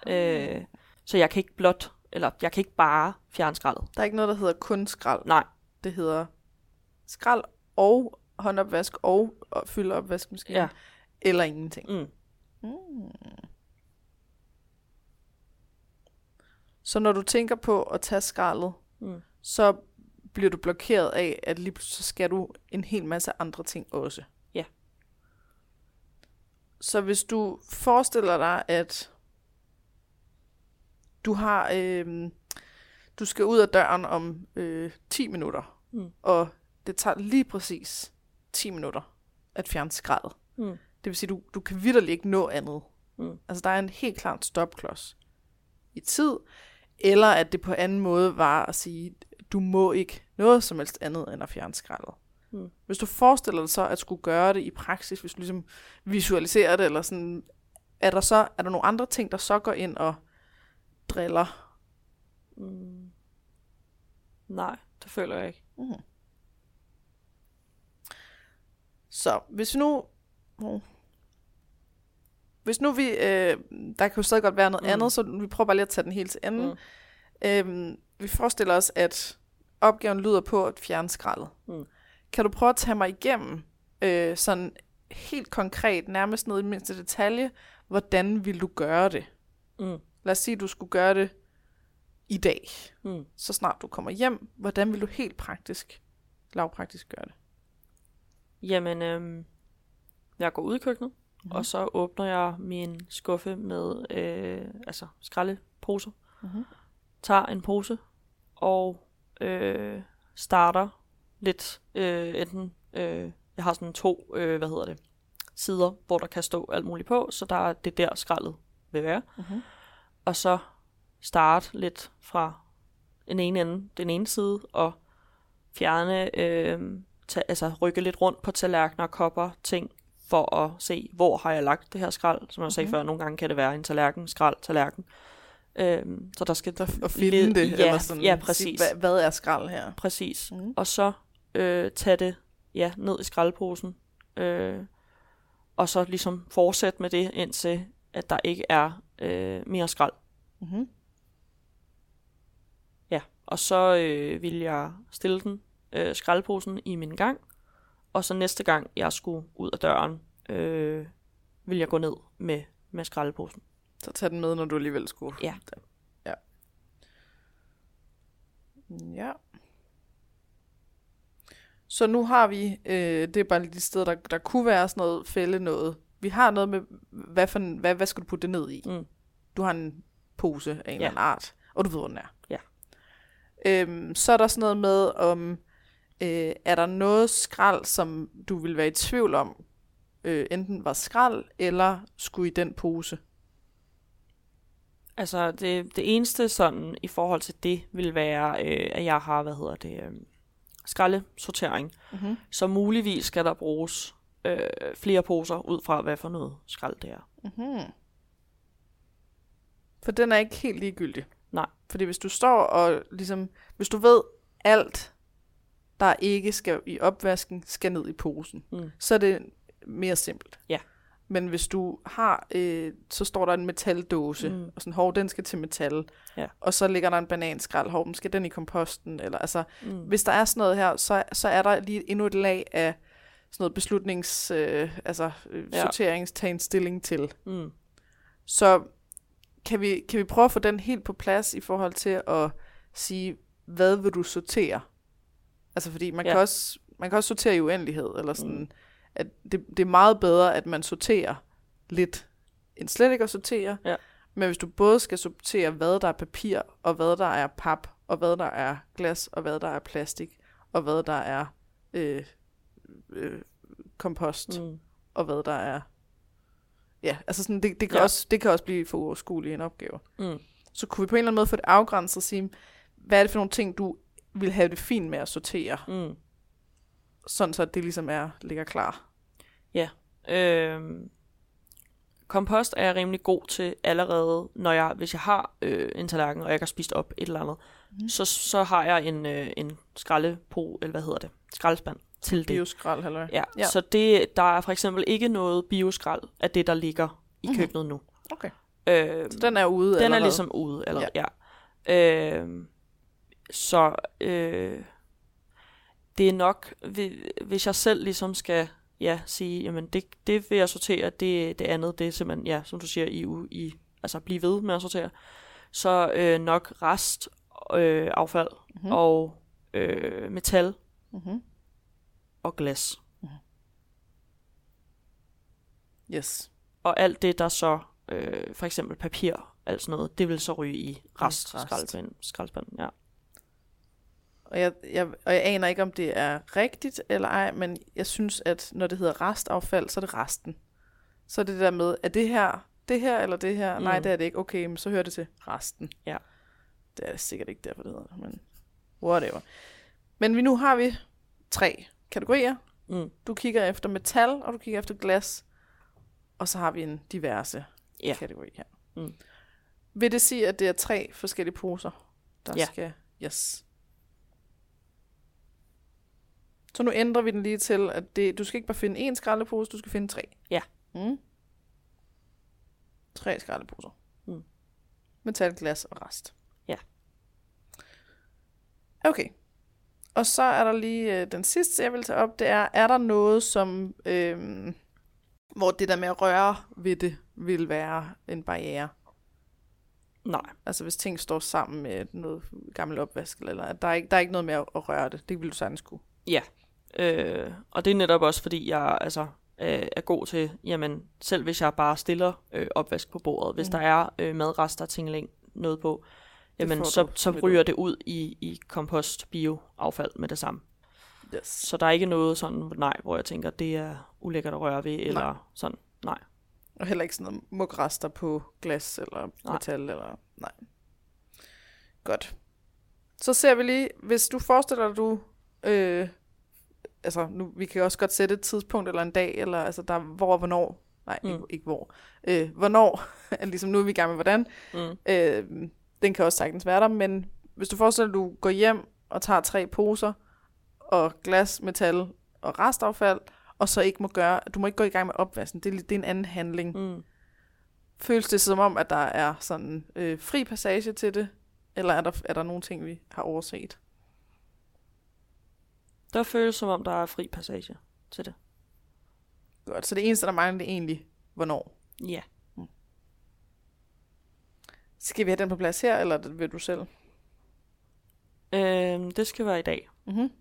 Øh, så jeg kan ikke blot, eller jeg kan ikke bare fjerne skraldet. Der er ikke noget, der hedder kun skrald. Nej, Det hedder skrald og håndopvask og og fylde opvaskemaskinen. ja. Eller ingenting. Mm. Mm. Så når du tænker på at tage skraldet, Mm. så bliver du blokeret af, at lige pludselig så skal du en hel masse andre ting også. Ja. Så hvis du forestiller dig, at du har, øh, du skal ud af døren om øh, 10 minutter, Mm. og det tager lige præcis 10 minutter at fjerne skraldet. Mm. Det vil sige, du, du kan vidderligt ikke nå andet. Mm. Altså, der er en helt klart stopklods i tid, eller at det på anden måde var at sige, du må ikke noget som helst andet end at fjerne skraldet. Mm. Hvis du forestiller dig så at skulle gøre det i praksis, hvis du ligesom visualiserer det, eller sådan, er der så er der nogle andre ting, der så går ind og driller? Mm. Nej, det føler jeg ikke. Mm. Så hvis vi nu... Oh. Hvis nu vi... Øh, der kan jo stadig godt være noget Mm. andet, så vi prøver bare lige at tage den helt til enden. Mm. Øhm, vi forestiller os, at opgaven lyder på at fjerne skraldet. Mm. Kan du prøve at tage mig igennem øh, sådan helt konkret, nærmest ned i mindste detalje, hvordan vil du gøre det? Mm. Lad os sige, at du skulle gøre det i dag, Mm. så snart du kommer hjem. Hvordan vil du helt praktisk, lavpraktisk gøre det? Jamen, øhm, jeg går ud i køkkenet, mm. og så åbner jeg min skuffe med øh, altså skraldeposer. Mhm. Tager en pose og øh, starter lidt øh, enten... Øh, jeg har sådan to, øh, hvad hedder det, sider, hvor der kan stå alt muligt på, så der er det der skraldet vil være. Mhm. Og så starte lidt fra den ene ende, den ene side, og fjerne, øh, ta- altså rykke lidt rundt på tallerkener, kopper, ting, for at se, hvor har jeg lagt det her skrald. Som jeg sagde Mhm. før, nogle gange kan det være en tallerken, skrald, tallerken. Øhm, så der skal Der, at finde led- det, ja, eller sådan, ja, sige, præcis. hvad, hvad er skrald her? Præcis. Mhm. Og så øh, tage det ja, ned i skraldposen. Øh, og så ligesom fortsætte med det, indtil at der ikke er øh, mere skrald. Mm-hmm. Ja. Og så øh, vil jeg stille den øh, skraldposen i min gang. Og så næste gang, jeg skulle ud af døren, øh, vil jeg gå ned med, med skraldposen. Så tag den med, når du alligevel skulle. Ja. Ja. Ja. Så nu har vi, øh, det er bare lige de steder, der, der kunne være sådan noget fælde noget. Vi har noget med, hvad, for, en- hvad, hvad skal du putte det ned i? Mm. Du har en pose af en Ja. eller anden art, og du ved, hvor den er. Ja. Øhm, så er der sådan noget med, om øh, er der noget skrald, som du vil være i tvivl om, øh, enten var skrald, eller skulle i den pose? Altså, det, det eneste sådan i forhold til det, vil være, øh, at jeg har, hvad hedder det, øh, skraldesortering. Mm-hmm. Så muligvis skal der bruges øh, flere poser ud fra, hvad for noget skrald det er. Mm-hmm. For den er ikke helt ligegyldig. Nej. Fordi hvis du står og ligesom, hvis du ved alt, der ikke skal i opvasken, skal ned i posen, Mm. så er det mere simpelt. Ja. Men hvis du har, øh, så står der en metaldåse, Mm. og sådan, hov, den skal til metal, Ja. og så ligger der en bananskrald, hov, den skal den i komposten, eller altså, Mm. hvis der er sådan noget her, så, så er der lige endnu et lag af sådan noget beslutnings, øh, altså øh, Ja. sorteringstagen stilling til. Mm. Så kan vi, kan vi prøve at få den helt på plads i forhold til at sige, hvad vil du sortere? Altså fordi man, Ja. kan, også, man kan også sortere i uendelighed, eller sådan, Mm. at det, det er meget bedre, at man sorterer lidt, end slet ikke at sortere. Ja. Men hvis du både skal sortere, hvad der er papir, og hvad der er pap, og hvad der er glas, og hvad der er plastik, og hvad der er øh, øh, kompost, mm. Og hvad der er... Ja, altså sådan, det, det, kan Ja. også, det kan også blive for uoverskueligt en opgave. Mm. Så kunne vi på en eller anden måde få det afgrænset og sige, hvad er det for nogle ting, du vil have det fint med at sortere, Mm. sådan så det ligesom er, ligger klar. Øhm, kompost er jeg rimelig god til allerede, når jeg, hvis jeg har øh, en tallerken, og jeg ikke har spist op et eller andet, mm. så, så har jeg en, øh, en skraldepo, eller hvad hedder det, skraldespand til det. Bioskrald, eller Ja, Ja. så det, der er for eksempel ikke noget bioskrald af det, der ligger i Mhm. køkkenet nu. Okay. Øh, Så den er ude den er allerede. ligesom ude, eller ja. ja. Øh, så øh, det er nok, hvi- hvis jeg selv ligesom skal ja, sige, jamen det, det vil jeg sortere, det, det andet, det er simpelthen, ja, som du siger, i, i altså blive ved med at sortere, så øh, nok rest, øh, affald Mhm. mm. og øh, metal Mm-hmm. Og glas. Yes. Og alt det, der så, øh, for eksempel papir, alt sådan noget, det vil så ryge i rest, skraldespanden, ja. Og jeg, jeg, og jeg aner ikke, om det er rigtigt eller ej, men jeg synes, at når det hedder restaffald, så er det resten. Så er det der med, er det her, det her eller det her? Mm. Nej, det er det ikke. Okay, men så hører det til resten. Ja. Det er sikkert ikke derfor, det hedder, men whatever. Men vi, nu har vi tre kategorier. Mm. Du kigger efter metal, og du kigger efter glas. Og så har vi en diverse Ja. kategori her. Mm. Vil det sige, at det er tre forskellige poser, der Ja. skal... Yes. Så nu ændrer vi den lige til, at det, du skal ikke bare finde én skraldepose, du skal finde tre. Ja. Mm. Tre skraldeposer. Mm. Metal, glas og rest. Ja. Okay. Og så er der lige øh, den sidste, jeg vil tage op, det er, er der noget, som, øh, hvor det der med at røre ved det, vil være en barriere? Nej. Altså hvis ting står sammen med noget gammel opvask, eller at der er ikke, der er ikke noget med at, røre det. Det vil du sagtens kunne. Ja. Øh, og det er netop også, fordi jeg altså, øh, er god til, jamen, selv hvis jeg bare stiller øh, opvask på bordet, hvis Mm. der er øh, madrester, tingling, noget på, jamen, så, så ryger det ud i, i kompost, bio-affald med det samme. Yes. Så der er ikke noget sådan, nej, hvor jeg tænker, det er ulækkert at røre ved, eller Nej. sådan, nej. Og heller ikke sådan noget mukrester på glas eller Nej. metal. Eller, nej. Godt. Så ser vi lige, hvis du forestiller dig, du øh, altså nu, vi kan også godt sætte et tidspunkt eller en dag, eller altså der er hvor og hvornår, nej, mm. ikke, ikke hvor, øh, hvornår, [LAUGHS] ligesom nu er vi i gang med hvordan, Mm. øh, den kan også sagtens være der, men hvis du forestiller dig, at du går hjem og tager tre poser, og glas, metal og restaffald, og så ikke må gøre, du må ikke gå i gang med opvasken, det er, det er en anden handling. Mm. Føles det som om, at der er sådan øh, fri passage til det, eller er der, er der nogle ting, vi har overset? Der føles som om, der er fri passage til det. Godt, så det eneste, der mangler, det er egentlig, hvornår. Ja. Skal vi have den på plads her, eller vil du selv? Øhm, det skal være i dag. Mm-hmm.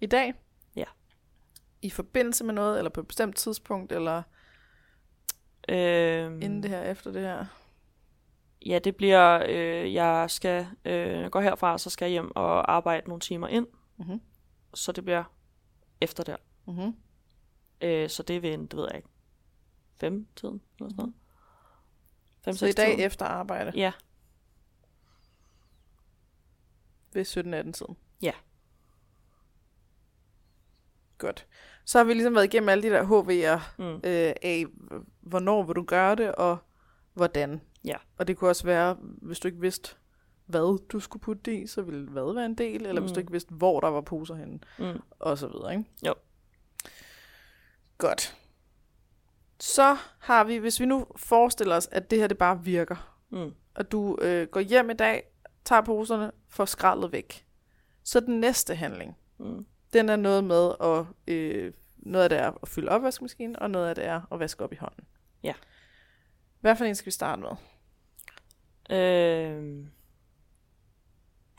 I dag? Ja. I forbindelse med noget, eller på et bestemt tidspunkt, eller Øhm, inden det her, efter det her? Ja, det bliver, øh, jeg skal øh, gå herfra, så skal jeg hjem og arbejde nogle timer ind. Mm-hmm. Så det bliver efter der. Mm-hmm. Øh, så det er ved en, det ved jeg ikke, fem tiden eller sådan noget. Fem, Så i dag tiden. efter arbejde, Ja, ved 17-18 tiden? Ja. Godt. Så har vi ligesom været igennem alle de der HV'er mm. øh, af, hvornår vil du gøre det, og hvordan. Ja. Og det kunne også være, hvis du ikke vidste, hvad du skulle putte det i, så ville hvad være en del, eller mm. hvis du Mm. ikke vidste, hvor der var poser henne, Mm. og så videre, ikke? Jo. Godt. Så har vi, hvis vi nu forestiller os, at det her det bare virker, Mm. og du øh, går hjem i dag, tager poserne, får skraldet væk. Så den næste handling, Mm. den er noget med at, øh, noget af det er at fylde opvaskemaskinen, og noget af det er at vaske op i hånden. Ja. Hvad for en skal vi starte med? Øh,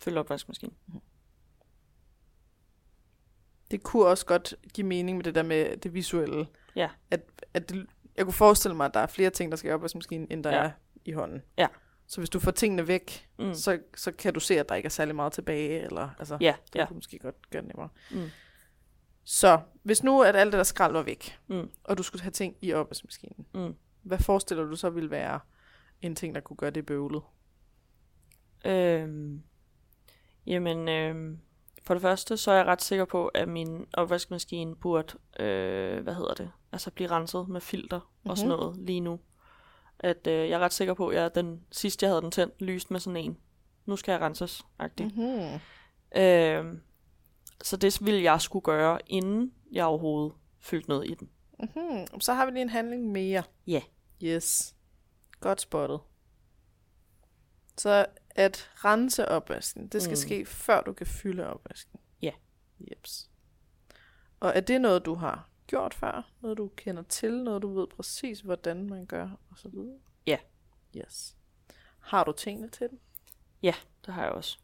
følg opvaskemaskinen. Det kunne også godt give mening med det der med det visuelle. Ja. At, at det, jeg kunne forestille mig, at der er flere ting, der skal i opvaskemaskinen, end der Ja. er i hånden. Ja. Så hvis du får tingene væk, Mm. så, så kan du se, at der ikke er særlig meget tilbage. Eller, altså, Ja, det ja. kunne måske godt gøre det nemmere. Mm. Så hvis nu, at alt det der skrald var væk, Mm. og du skulle have ting i opvaskemaskinen, Mm. hvad forestiller du så ville være en ting, der kunne gøre det bøvlet? Øhm, jamen, øhm, for det første, så er jeg ret sikker på, at min opvaskemaskine burde, øh, hvad hedder det, altså blive renset med filter mm-hmm. og sådan Mhm. noget lige nu. At øh, jeg er ret sikker på, at jeg, den sidste, jeg havde den tændt, lyst med sådan en. Nu skal jeg renses, agtigt. Mm-hmm. Øhm, så det ville jeg skulle gøre, inden jeg overhovedet fyldte noget i den. Mm-hmm. Så har vi lige en handling mere. Ja. Yes. Godt spottet. Så at rense opvasken, det skal Mm. ske, før du kan fylde opvasken. Ja. Jeps. Og er det noget, du har gjort før? Noget, du kender til? Noget, du ved præcis, hvordan man gør? Og så videre? Ja. Yes. Har du tingene til det? Ja, det har jeg også.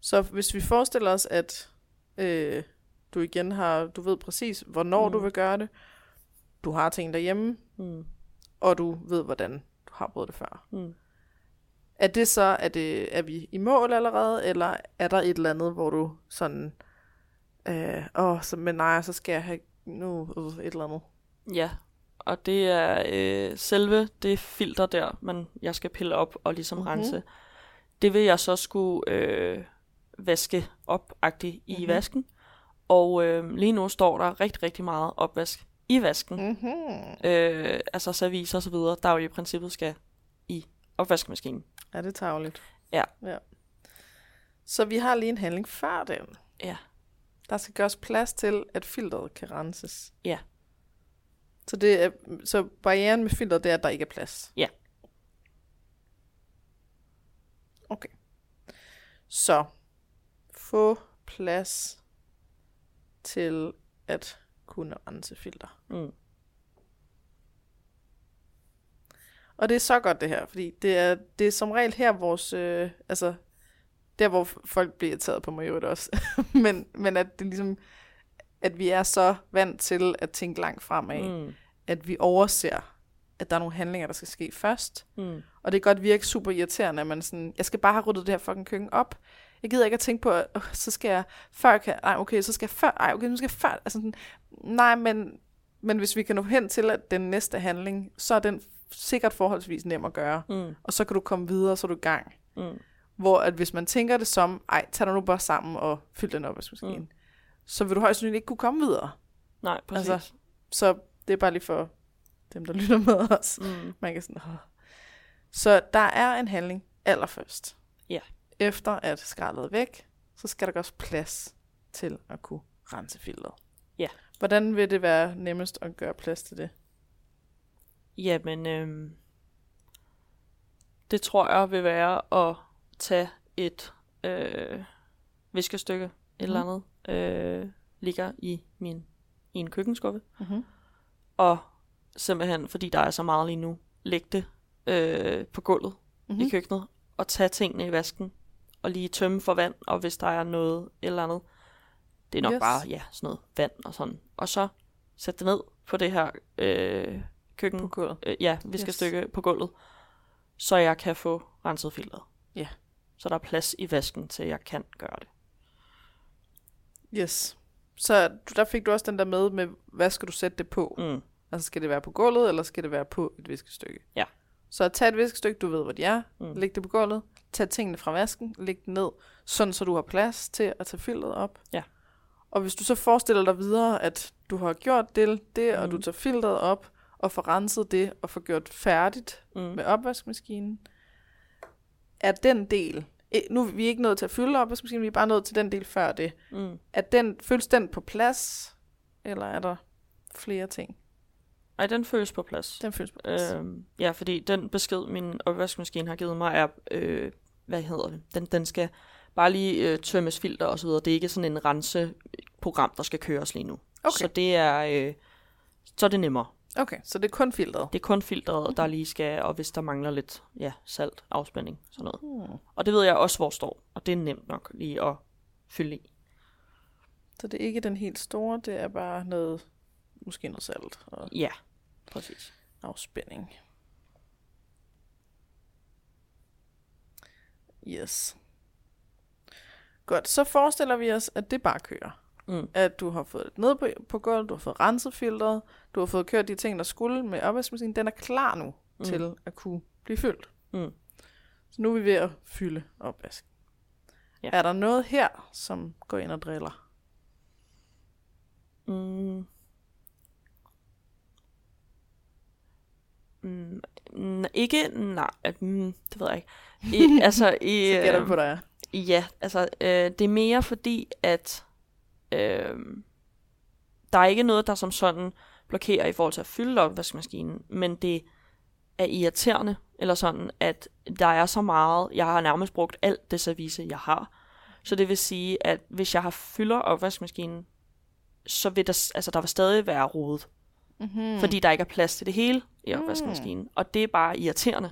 Så hvis vi forestiller os, at øh, du igen har, du ved præcis, hvornår Mm. du vil gøre det, du har ting derhjemme, Mm. og du ved, hvordan du har prøvet det før. Mm. Er det så, er, det, er vi i mål allerede, eller er der et eller andet, hvor du sådan, øh, åh, så, men nej, så skal jeg have nu øh, et eller andet. Ja, og det er øh, selve det filter der, man jeg skal pille op og ligesom Mhm. mm-hmm. rense. Det vil jeg så skulle øh, vaske op-agtigt i Mhm. mm-hmm. vasken. Og øh, lige nu står der rigtig, rigtig meget opvask i vasken. Mm. Mm-hmm. Øh, altså service og så videre, der jo i princippet skal i opvaskemaskinen. Er det tageligt? Ja. ja. Så vi har lige en handling før den. Ja. Der skal gøres plads til, at filteret kan renses. Ja. Så, det er, så barrieren med filteret, det er, at der ikke er plads. Ja. Okay. Så få plads til at kunne rense filter. Mm. Og det er så godt det her, fordi det er, det er som regel her vores, øh, altså, der hvor folk bliver irriteret på mig øvrigt også, [LAUGHS] men, men at det ligesom, at vi er så vant til at tænke langt fremad, mm. At vi overser, at der er nogle handlinger, der skal ske først. Mm. Og det kan godt virke super irriterende, at man sådan, jeg skal bare have ryddet det her fucking køkken op. Jeg gider ikke at tænke på, at øh, så skal jeg før, kan, nej okay, så skal jeg før, ej okay, nu skal jeg før, altså sådan, nej, men, men hvis vi kan nå hen til, at den næste handling, så er den sikkert forholdsvis nem at gøre. Mm. Og så kan du komme videre, så er du i gang. Mm. Hvor at hvis man tænker det som, ej, tag dig nu bare sammen og fyld den opvaskemaskine, mm. så vil du højst sandsynligt ikke kunne komme videre. Nej, præcis. Altså, så det er bare lige for dem, der lytter med os. mm. Man kan sådan, Åh. Så der er en handling allerførst. Ja. Efter at skraldet er væk, så skal der gøres plads til at kunne rense filteret. Ja. Hvordan vil det være nemmest at gøre plads til det? Jamen, øhm, det tror jeg vil være at tage et øh, viskestykke, et Mhm. eller andet, øh, ligger i min i en køkkenskuffe, Mm-hmm. og simpelthen, fordi der er så meget lige nu, lægge det øh, på gulvet mm-hmm. i Mhm. køkkenet, og tage tingene i vasken, og lige tømme for vand, og hvis der er noget eller andet, det er nok yes. bare, ja, sådan noget vand og sådan. Og så sætte det ned på det her øh, køkken, På gulvet. øh, ja, viskestykke yes. på gulvet, så jeg kan få renset filteret. Ja. Så der er plads i vasken til, at jeg kan gøre det. Yes. Så der fik du også den der med, med hvad skal du sætte det på? Mm. Altså skal det være på gulvet, eller skal det være på et viskestykke? Ja. Så tag et viskestykke, du ved, hvor de er. Mm. Mm. Læg det på gulvet. Tag tingene fra vasken. Læg det ned, sådan så du har plads til at tage filteret op. Ja. Og hvis du så forestiller dig videre, at du har gjort det, det og Mm. du tager filteret op, og får renset det, og får gjort færdigt Mm. med opvaskemaskinen, er den del, nu er vi ikke nået til at fylde opvaskemaskinen, vi er bare nået til den del før det, Mm. er den, føles den på plads, eller er der flere ting? Ej, den føles på plads. Den føles på plads. Øhm, ja, fordi den besked, min opvaskemaskine har givet mig, er, øh, hvad hedder det, den, den skal bare lige øh, tømmes filter og så videre. Det er ikke sådan en renseprogram, der skal køres lige nu. Okay. Så det er, øh, så er det nemmere. Okay, så det er kun filtret. Det er kun filteret, der lige skal, og hvis der mangler lidt ja, salt, afspænding, sådan noget. Hmm. Og det ved jeg også, hvor står, og det er nemt nok lige at fylde i. Så det er ikke den helt store, det er bare noget, måske noget salt og Ja, præcis. afspænding. Yes. Godt, så forestiller vi os, at det bare kører. Mm. At du har fået det ned på, på gulvet, du har fået renset filteret, du har fået kørt de ting, der skulle med opvaskemaskinen. Den er klar nu Mm. mm. til at kunne blive fyldt. Mm. Så nu er vi ved at fylde opvasken. Ja. Er der noget her, som går ind og driller? Mm. Mm, n- ikke, nej, mm, det ved jeg ikke. I, [LAUGHS] altså, i, Så gætter øh, på, er. ja, altså, øh, det er mere fordi, at øh, der er ikke noget, der som sådan blokerer i forhold til at fylde opvaskemaskinen, men det er irriterende, eller sådan, at der er så meget, jeg har nærmest brugt alt det service, jeg har. Så det vil sige, at hvis jeg har fylder opvaskemaskinen, så vil der, altså, der vil stadig være rodet, Mm-hmm. fordi der ikke er plads til det hele i opvaskemaskinen. Og det er bare irriterende,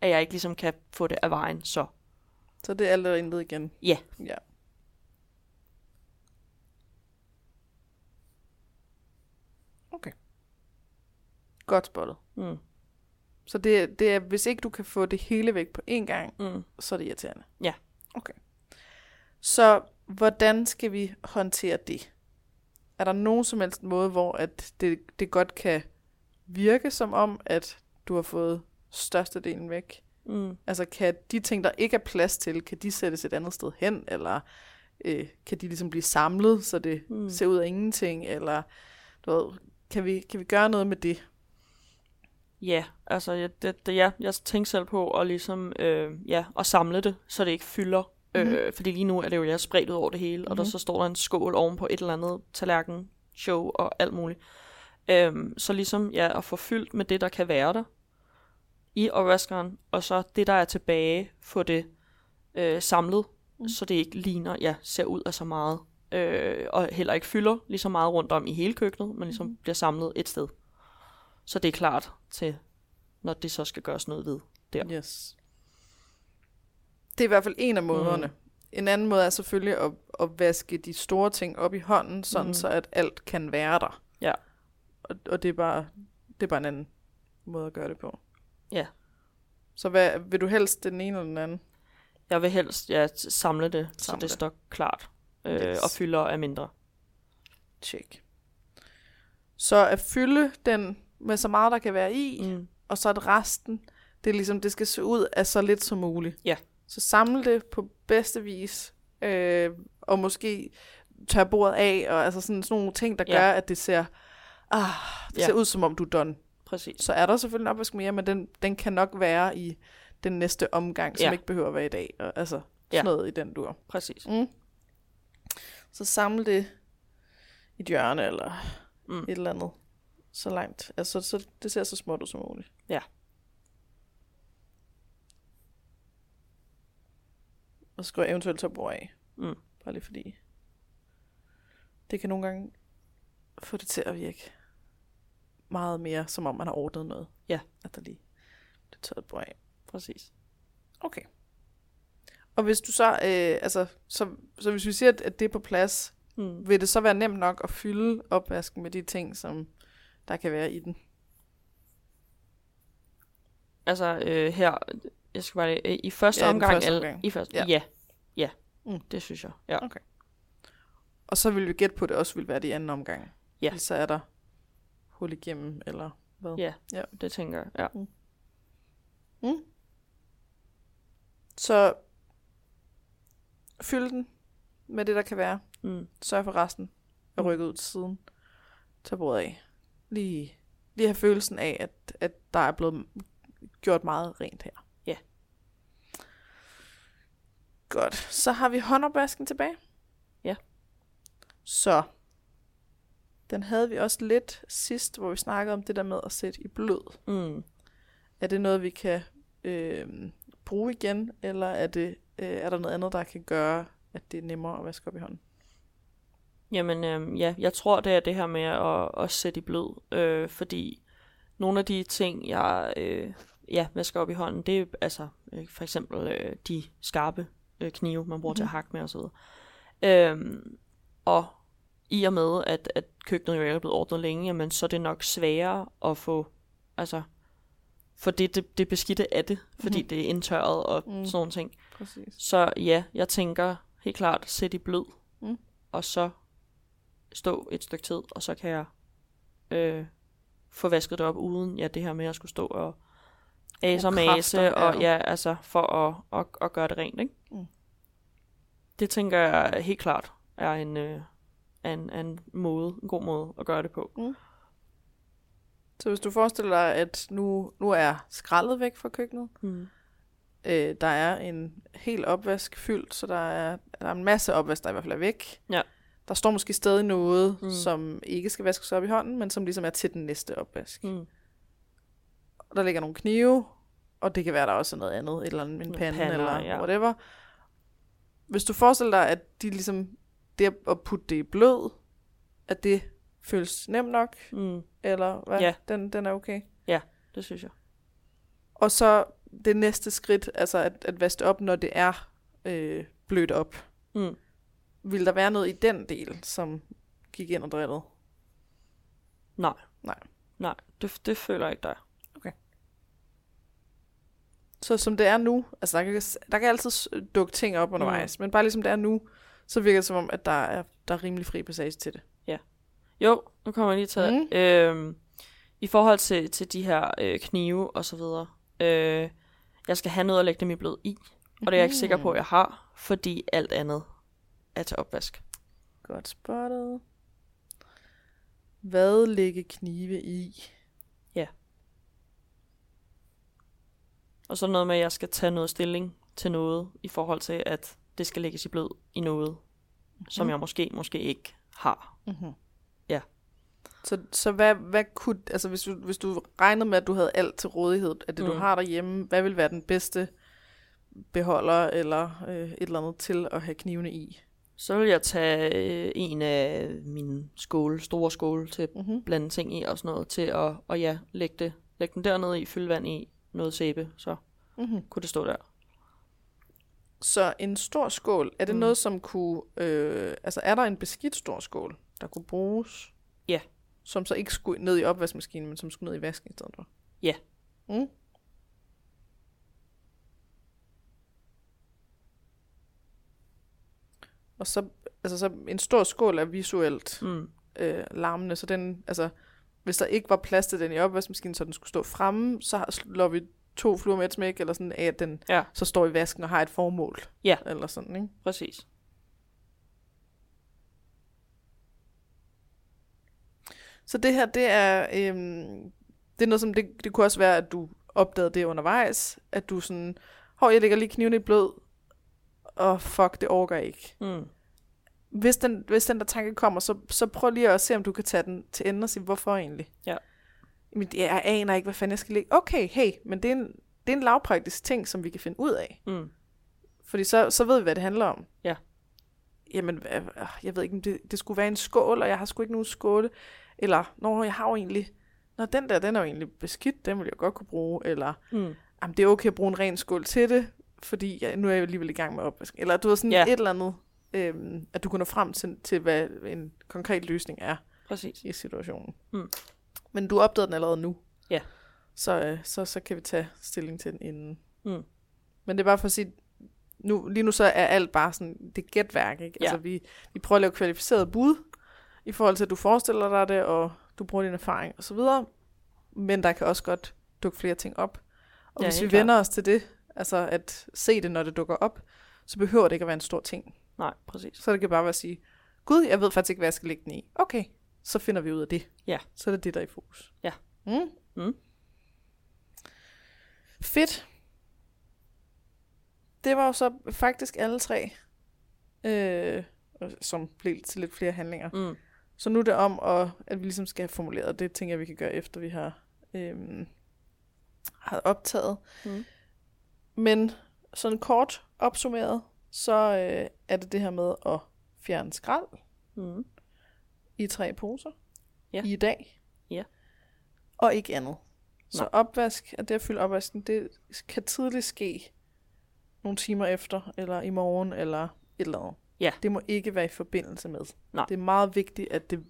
at jeg ikke ligesom kan få det af vejen, så Så det er alt eller intet igen. ja. Ja. Okay. Godt spottet. Mm. Så det, det er, hvis ikke du kan få det hele væk på én gang, Mm. så er det irriterende. Ja. Okay. Så hvordan skal vi håndtere det? Er der nogen som helst måde, hvor at det, det godt kan virke som om, at du har fået størstedelen væk? Mm. Altså kan de ting, der ikke er plads til, kan de sættes et andet sted hen, eller øh, kan de ligesom blive samlet, så det Mm. ser ud af ingenting, eller du ved, kan, vi, kan vi gøre noget med det? Ja, altså jeg, det, det, ja, jeg tænkte selv på at ligesom, øh, ja, at samle det, så det ikke fylder. Mm. Øh, fordi lige nu er det jo, jeg er spredt ud over det hele, og der Mhm. så står der en skål oven på et eller andet tallerken, show og alt muligt. Øhm, så ligesom, ja, at få fyldt med det, der kan være der i opvaskeren, og så det, der er tilbage, få det øh, samlet, mm. så det ikke ligner, ja, ser ud af så meget, øh, og heller ikke fylder lige så meget rundt om i hele køkkenet, men ligesom mm. bliver samlet et sted. Så det er klart til, når det så skal gøres noget ved. Der. Yes. Det er i hvert fald en af måderne. Mm. En anden måde er selvfølgelig at, at vaske de store ting op i hånden, sådan Mm. så at alt kan være der. Ja. Og, og det, er bare, det er bare en anden måde at gøre det på. Ja. Så hvad, vil du helst den ene eller den anden? Jeg vil helst ja, samle det, samle så det det. står klart, øh, Yes. og fylder er mindre. Check. Så at fylde den med så meget, der kan være i, mm. Og så at resten, det er ligesom, det skal se ud af så lidt som muligt. Ja. Så samle det på bedste vis, øh, og måske tør bordet af, og altså sådan, sådan nogle ting, der Ja. gør, at det ser, ah, det Ja. ser ud som om du er done. Præcis. Så er der selvfølgelig en opvask mere, men den, den kan nok være i den næste omgang, som Ja. ikke behøver at være i dag. Og, altså sådan Ja. noget i den dur. Præcis. Mm. Så samle det i et hjørne eller Mm. et eller andet. Så langt. Altså, så det ser så småt ud som muligt. Ja. Og skriv eventuelt tørbord af. Mm. Bare lige fordi. Det kan nogle gange få det til at virke meget mere, som om man har ordnet noget. Ja. At der lige det tørret bord af. Præcis. Okay. Og hvis du så, øh, altså, så, så hvis vi siger, at, at det er på plads, Mm. vil det så være nemt nok at fylde opvasken med de ting, som der kan være i den? Altså øh, her, jeg skal bare øh, i første Ja, omgang, første eller omgang. i første, Ja. ja, ja. Mm. det synes jeg, ja. Og så vil vi gætte på, at det også vil være det i anden omgang. Ja. Ellers Så er der hul igennem, eller hvad? Ja, Ja. det tænker jeg, ja. Mm. Så fyld den med det, der kan være. Mm. Sørg for resten at Mm. rykke ud til siden. Tag bordet af. Lige, lige have følelsen af, at, at der er blevet gjort meget rent her. Ja. Godt. Så har vi håndopvasken tilbage. Ja. Så. Den havde vi også lidt sidst, hvor vi snakkede om det der med at sætte i blød. Mm. Er det noget, vi kan øh, bruge igen, eller er, det, øh, er der noget andet, der kan gøre, at det er nemmere at vaske op i hånden? Jamen, øh, ja, jeg tror, det er det her med at, at sætte i blød, øh, fordi nogle af de ting, jeg øh, ja, vasker op i hånden, det er altså øh, for eksempel øh, de skarpe øh, knive, man bruger mm-hmm. til at Mhm. hakke med osv. Øhm, og i og med, at, at køkkenet jo ikke er blevet ordnet længe, jamen, så er det nok sværere at få, altså, for det, det, det beskidte af det, fordi Mhm. det er indtørret og Mm. mm. sådan nogle ting. Præcis. Så ja, jeg tænker helt klart, sæt i blød, Mm. og så stå et stykke tid, og så kan jeg øh, få vasket det op uden ja, det her med at skulle stå og ase og mase, og ja. altså for at, at, at gøre det rent, ikke? Mm. Det tænker jeg helt klart er en, øh, en, en måde, en god måde at gøre det på. Så hvis du forestiller dig, at nu, nu er skraldet væk fra køkkenet, Mm. øh, der er en hel opvask fyldt, så der er, der er en masse opvask, der i hvert fald er væk. Ja. Der står måske stadig noget, mm. Som ikke skal vaskes op i hånden, men som ligesom er til den næste opvask. Mm. Og der ligger nogle knive, og det kan være, der også er noget andet, et eller andet, en pande pander, eller ja. whatever. Hvis du forestiller dig, at de ligesom, det at putte det i blød, at det føles nemt nok, Mm. eller hvad? Ja. Den, den er okay. Det synes jeg. Og så det næste skridt, altså at, at vaske op, når det er øh, blødt op. Mm. Vil der være noget i den del, som gik ind og drillede? Nej. Nej. Nej, det, det føler jeg ikke, der er. Så som det er nu, altså der kan, der kan altid dukke ting op undervejs, mm. men bare ligesom det er nu, så virker det som om, at der er, der er rimelig fri passage til det. Jo, nu kommer jeg lige til Mm. mm. øhm, I forhold til, til de her øh, knive og så videre. Øh, jeg skal have noget at lægge dem i blød i. Og det er jeg ikke sikker på, at jeg har, fordi alt andet er til opvask. Godt spottet. Hvad lægge knive i? Og så noget med, at jeg skal tage noget stilling til noget, i forhold til, at det skal lægges i blød i noget, mm. som jeg måske, måske ikke har. Mm-hmm. Ja. Så, så hvad, hvad kunne, altså hvis du, hvis du regnede med, at du havde alt til rådighed af det, mm. du har derhjemme, hvad vil være den bedste beholder eller øh, et eller andet til at have knivene i? Så vil jeg tage øh, en af mine skåle, store skåle til at Mm-hmm. blande ting i og sådan noget, til at og ja, lægge, det, lægge den dernede i, fylde vand i, noget sæbe, så Mm-hmm. kunne det stå der. Så en stor skål, er det mm. Noget, som kunne... Øh, altså, er der en beskidt stor skål, der kunne bruges? Ja. Som så ikke skulle ned i opvaskemaskinen, men som skulle ned i vasken i stedet for? Ja. Mm. Og så, altså så en stor skål er visuelt Mm. øh, larmende, så den, altså, hvis der ikke var plads til den i opvaskemaskinen, så den skulle stå fremme, så slår vi to fluer med et smæk, eller sådan, af at den Ja. så står i vasken og har et formål. Ja. Eller sådan, ikke? Præcis. Så det her, det er, øhm, det er noget som, det, det kunne også være, at du opdagede det undervejs, at du sådan, hov, jeg lægger lige kniven i blød, og fuck, det overgår jeg ikke. Mm. Hvis den, hvis den der tanke kommer, så, så prøv lige at se, om du kan tage den til ende og sige, hvorfor egentlig? Ja. Jamen, jeg aner ikke, hvad fanden jeg skal lægge. Okay, hey, men det er en, det er en lavpraktisk ting, som vi kan finde ud af. Mm. Fordi så, så ved vi, hvad det handler om. Ja. Jamen, jeg ved ikke, det, det skulle være en skål, og jeg har sgu ikke nogen skåle. Eller, når jeg har jo egentlig... Nå, den der, den er jo egentlig beskidt, den vil jeg godt kunne bruge. Eller, Mm. jamen, det er okay at bruge en ren skål til det, fordi jeg, nu er jeg alligevel i gang med opvask. Eller du har sådan Ja. et eller andet, øhm, at du kan nå frem til, til, hvad en konkret løsning er Præcis. i situationen. Mm. Men du opdagede den allerede nu. Ja. Så, øh, så, så kan vi tage stilling til den inden. Mm. Men det er bare for at sige, nu, lige nu så er alt bare sådan, det er gætværk, ikke? Ja. Altså vi, vi prøver at lave kvalificeret bud, i forhold til at du forestiller dig det, og du bruger din erfaring og så videre. Men der kan også godt dukke flere ting op. Og Ja, hvis vi vender os til det, altså at se det, når det dukker op, så behøver det ikke at være en stor ting. Nej, præcis. Så det kan bare være at sige, gud, jeg ved faktisk ikke, hvad jeg skal lægge den i. Okay, så finder vi ud af det. Ja. Så er det det, der er i fokus. Ja. Mm. Mm. Fedt. Det var jo så faktisk alle tre, øh, som blev til lidt flere handlinger. Mm. Så nu er det om, at, at vi ligesom skal have formuleret, det tænker jeg, vi kan gøre, efter vi har, øh, har optaget. Mm. Men sådan kort opsummeret, så øh, er det det her med at fjerne skrald Mm. i tre poser Ja. i dag. Ja. Og ikke andet. Så Nej. opvask, at det at fylde opvasken, det kan tidligt ske nogle timer efter, eller i morgen, eller et eller andet. Ja. Det må ikke være i forbindelse med. Nej. Det er meget vigtigt, at det,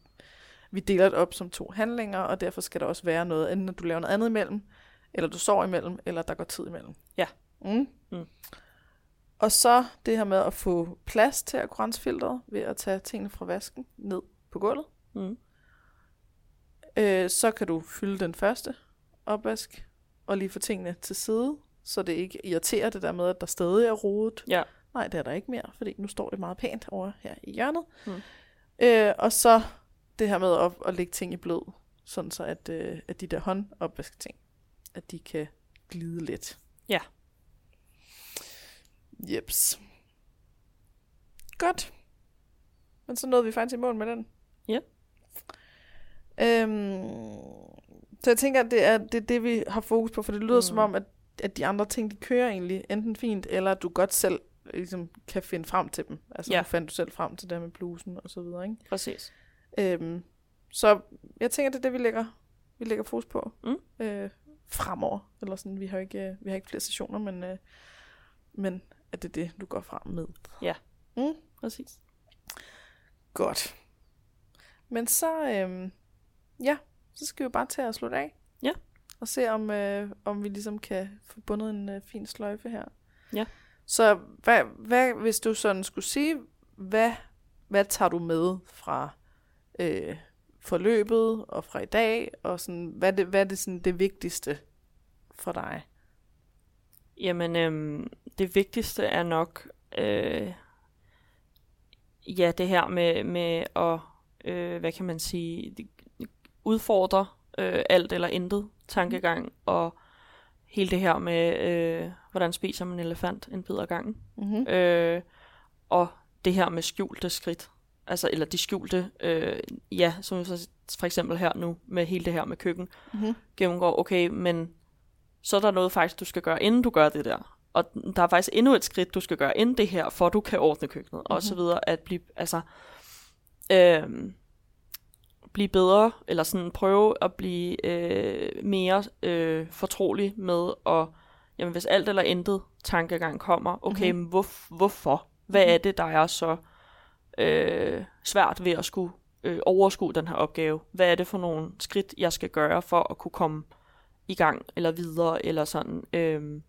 vi deler det op som to handlinger, og derfor skal der også være noget, enten at du laver noget andet imellem, eller du sover imellem, eller der går tid imellem. Ja. Mm. Mm. Og så det her med at få plads til akkuratfilteret ved at tage tingene fra vasken ned på gulvet. Mm. Øh, så kan du fylde den første opvask, og lige få tingene til side, så det ikke irriterer det der med, at der stadig er rodet. Ja. Nej, det er der ikke mere, fordi nu står det meget pænt over her i hjørnet. Mm. Øh, og så det her med at, at lægge ting i blød, sådan så at, øh, at de der håndopvaskting, at de kan glide lidt. Ja. Jeps. Godt. Men så nåede vi faktisk i mål med den. Ja. Øhm, så jeg tænker, at det er det, er det, vi har fokus på, for det lyder mm. Som om, at, at de andre ting, de kører egentlig enten fint, eller at du godt selv ligesom, kan finde frem til dem. Altså, Ja. fandt du selv frem til det med blusen og så videre, ikke? Præcis. Øhm, så jeg tænker, det er det, vi lægger, vi lægger fokus på Mm. øh, fremover. Eller sådan, vi har ikke, øh, vi har ikke flere sessioner, men, øh, men at det er det, du går frem med. Ja. Mm. Præcis. Godt. Men så, øhm, ja, så skal vi jo bare tage og slutte af. Ja. Og se, om, øh, om vi ligesom kan få bundet en øh, fin sløjfe her. Ja. Så hvad, hvad, hvis du sådan skulle sige, hvad, hvad tager du med fra øh, forløbet og fra i dag, og sådan, hvad, det, hvad er det, sådan, det vigtigste for dig? Jamen, øhm, det vigtigste er nok, øh, ja, det her med, med at, øh, hvad kan man sige, udfordre øh, alt eller intet tankegang, og hele det her med, øh, hvordan spiser man en elefant en bid ad gangen. Mm-hmm. Øh, og det her med skjulte skridt. Altså, eller de skjulte, øh, ja, som for eksempel her nu, med hele det her med køkken, Mm-hmm. gennemgår, okay, men så er der noget faktisk, du skal gøre, inden du gør det der. Og der er faktisk endnu et skridt, du skal gøre inden det her, for du kan ordne køkkenet, mm-hmm. og så videre, at blive, altså, øh, blive bedre, eller sådan prøve at blive øh, mere øh, fortrolig med, og jamen, hvis alt eller intet tankegang kommer, okay, mm-hmm. hvor, hvorfor? Hvad er det, der er så øh, svært ved at skulle øh, overskue den her opgave? Hvad er det for nogle skridt, jeg skal gøre for at kunne komme i gang, eller videre, eller sådan. Øh,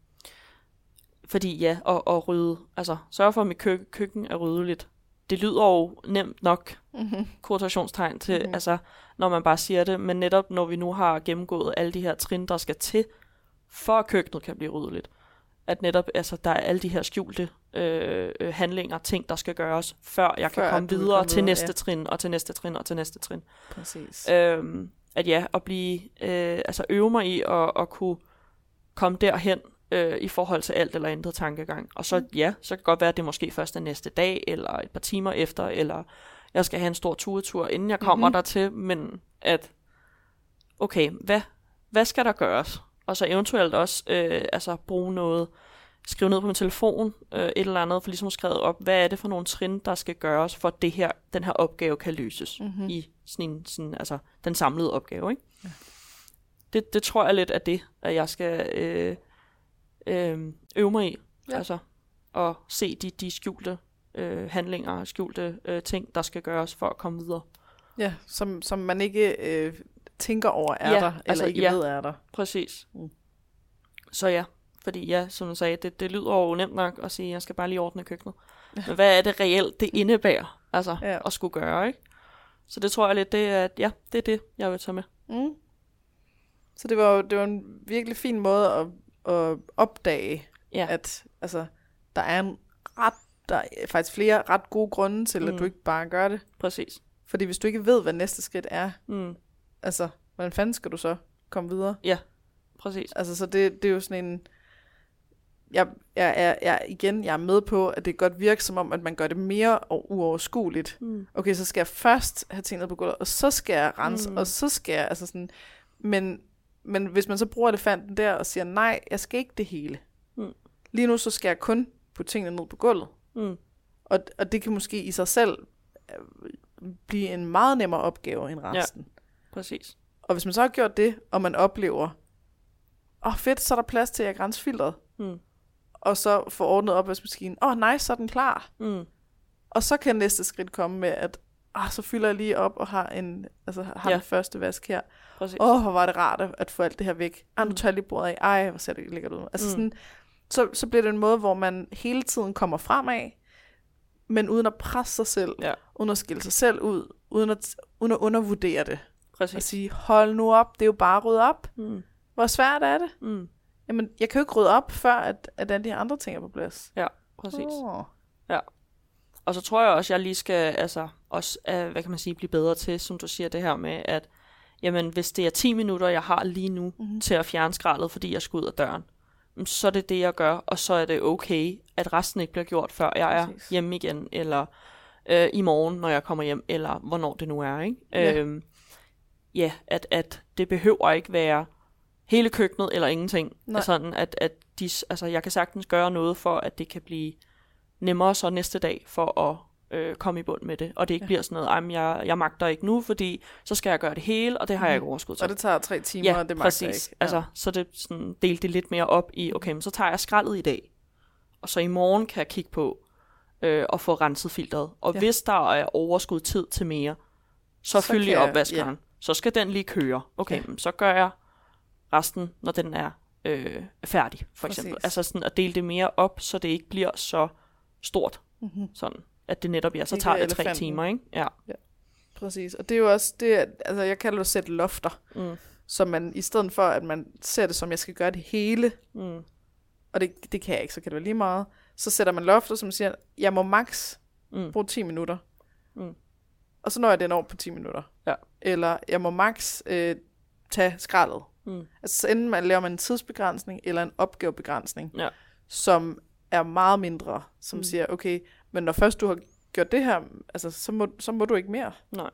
fordi ja, og, og rydde, altså sørge for, at mit kø- køkken er ryddeligt. Det lyder jo nemt nok, Mm-hmm. quotationstegn til, Mhm. mm-hmm. altså, når man bare siger det, men netop når vi nu har gennemgået alle de her trin, der skal til, for at køkkenet kan blive ryddeligt. At netop, altså, der er alle de her skjulte øh, øh, handlinger, ting, der skal gøres, før jeg Før kan komme videre til videre, næste ja. trin, og til næste trin, og til næste trin. Præcis. Øhm, at ja, at blive, øh, altså øve mig i at, at kunne komme derhen øh, i forhold til alt eller intet tankegang. Og så ja, så kan det godt være, at det måske først er næste dag, eller et par timer efter, eller jeg skal have en stor turetur, inden jeg kommer Mhm. mm-hmm. dertil, men at, okay, hvad, hvad skal der gøres? Og så eventuelt også øh, altså bruge noget, skrive ned på min telefon, øh, et eller andet, for ligesom at skrive op, hvad er det for nogle trin, der skal gøres, for at det her, den her opgave kan løses Mhm. i sådan en, sådan, altså, den samlede opgave. Ikke? Ja. Det, det tror jeg lidt er det, at jeg skal øh, øh, øve mig i. Ja. Altså, og se de, de skjulte øh, handlinger, skjulte øh, ting, der skal gøres for at komme videre. Ja, som, som man ikke øh, tænker over er Ja, der, eller altså, ikke ja. ved er der. Præcis. Mm. Så ja, fordi ja, som du sagde, det, det lyder jo nemt nok at sige, at jeg skal bare lige ordne køkkenet. Men hvad er det reelt, det indebærer, altså, Ja. ja. at skulle gøre, ikke? Så det tror jeg lidt, det er, at ja, det er det, jeg vil tage med. Mm. Så det var det var en virkelig fin måde at, at opdage, Ja. at altså, der er en ret, der er faktisk flere ret gode grunde til, mm. at Mm. du ikke bare gør det. Præcis. Fordi hvis du ikke ved, hvad næste skridt er, Mm. altså, hvordan fanden skal du så komme videre? Præcis. Altså, så det, det er jo sådan en... Jeg, jeg, jeg, jeg, igen, jeg er med på, at det godt virker som om, at man gør det mere uoverskueligt. Mm. Okay, så skal jeg først have ting ned på gulvet, og så skal jeg rense, mm. Og så skal jeg, altså sådan... Men, men hvis man så bruger elefanten der og siger, nej, jeg skal ikke det hele. Mm. Lige nu, så skal jeg kun putte tingene ned på gulvet. Mm. Og, og det kan måske i sig selv øh, blive en meget nemmere opgave end resten. Ja. Præcis. Og hvis man så har gjort det, og man oplever, åh oh, fedt, så er der plads til at rense filteret, Mm. Og så få ordnet opvaskemaskinen, åh oh, nice, så er den klar. Mm. Og så kan næste skridt komme med, at ah, så fylder jeg lige op og har, en, altså, har ja. Den første vask her. Åh, oh, hvor var det rart at- at få alt det her væk. Ah, nu Mm. tager jeg lige bordet af. Ej, hvor ser det lækkert ud. Altså Mm. sådan, så, så bliver det en måde, hvor man hele tiden kommer fremad, men uden at presse sig selv, Ja. uden at skille sig selv ud, uden at, uden at undervurdere det. Og Præcis. sige, hold nu op, det er jo bare at rydde op. Mm. Hvor svært er det? Mm. Jamen, jeg kan jo ikke rydde op, før at, at alle de andre ting er på plads. Ja, præcis. Oh. Og så tror jeg også, jeg lige skal altså, også, uh, hvad kan man sige, blive bedre til, som du siger det her med, at jamen, hvis det er 10 minutter, jeg har lige nu Mhm. mm-hmm. til at fjerne skraldet, fordi jeg skal ud af døren, så er det det, jeg gør, og så er det okay, at resten ikke bliver gjort, før jeg er Præcis. hjemme igen, eller øh, i morgen, når jeg kommer hjem, eller hvornår det nu er. Ikke? Ja. Øhm, ja, at, at det behøver ikke være hele køkkenet eller ingenting. Nej. Sådan, at, at de, altså, jeg kan sagtens gøre noget for, at det kan blive nemmere så næste dag for at øh, komme i bund med det. Og det ikke Ja. bliver sådan noget, "Ej, men jeg, jeg magter ikke nu, fordi så skal jeg gøre det hele, og det har jeg ikke overskud til. Og det tager tre timer, ja, og det magter præcis. jeg ikke. Ja. Altså, så det sådan, delte det lidt mere op i, okay, men så tager jeg skraldet i dag, og så i morgen kan jeg kigge på øh, og få renset filteret. Og Ja. hvis der er overskud tid til mere, så, Så fylder jeg opvaskeren. Ja. Så skal den lige køre. Okay, Ja. ja. så gør jeg resten, når den er øh, færdig, for Præcis. eksempel. Altså sådan at dele det mere op, så det ikke bliver så stort. Mhm. Sådan, at det netop, ja, så Ikke tager det tre timer, ikke? Ja. Præcis. Og det er jo også det, at- altså jeg kalder det at sætte lofter. Mm. Så man, i stedet for, at man ser det som, jeg skal gøre det hele, Mm. og det, det kan jeg ikke, så kan det være lige meget, så sætter man lofter, som siger, jeg må max Mm. bruge 10 minutter. Mm. Og så når jeg den over på 10 minutter. Ja. Eller jeg må max øh, tage skraldet. Mm. Altså så enten man laver man en tidsbegrænsning eller en opgavebegrænsning, Ja. som er meget mindre, som mm. Mm. siger, okay, men når først du har gjort det her, altså, så, må, så må du ikke mere. Nej.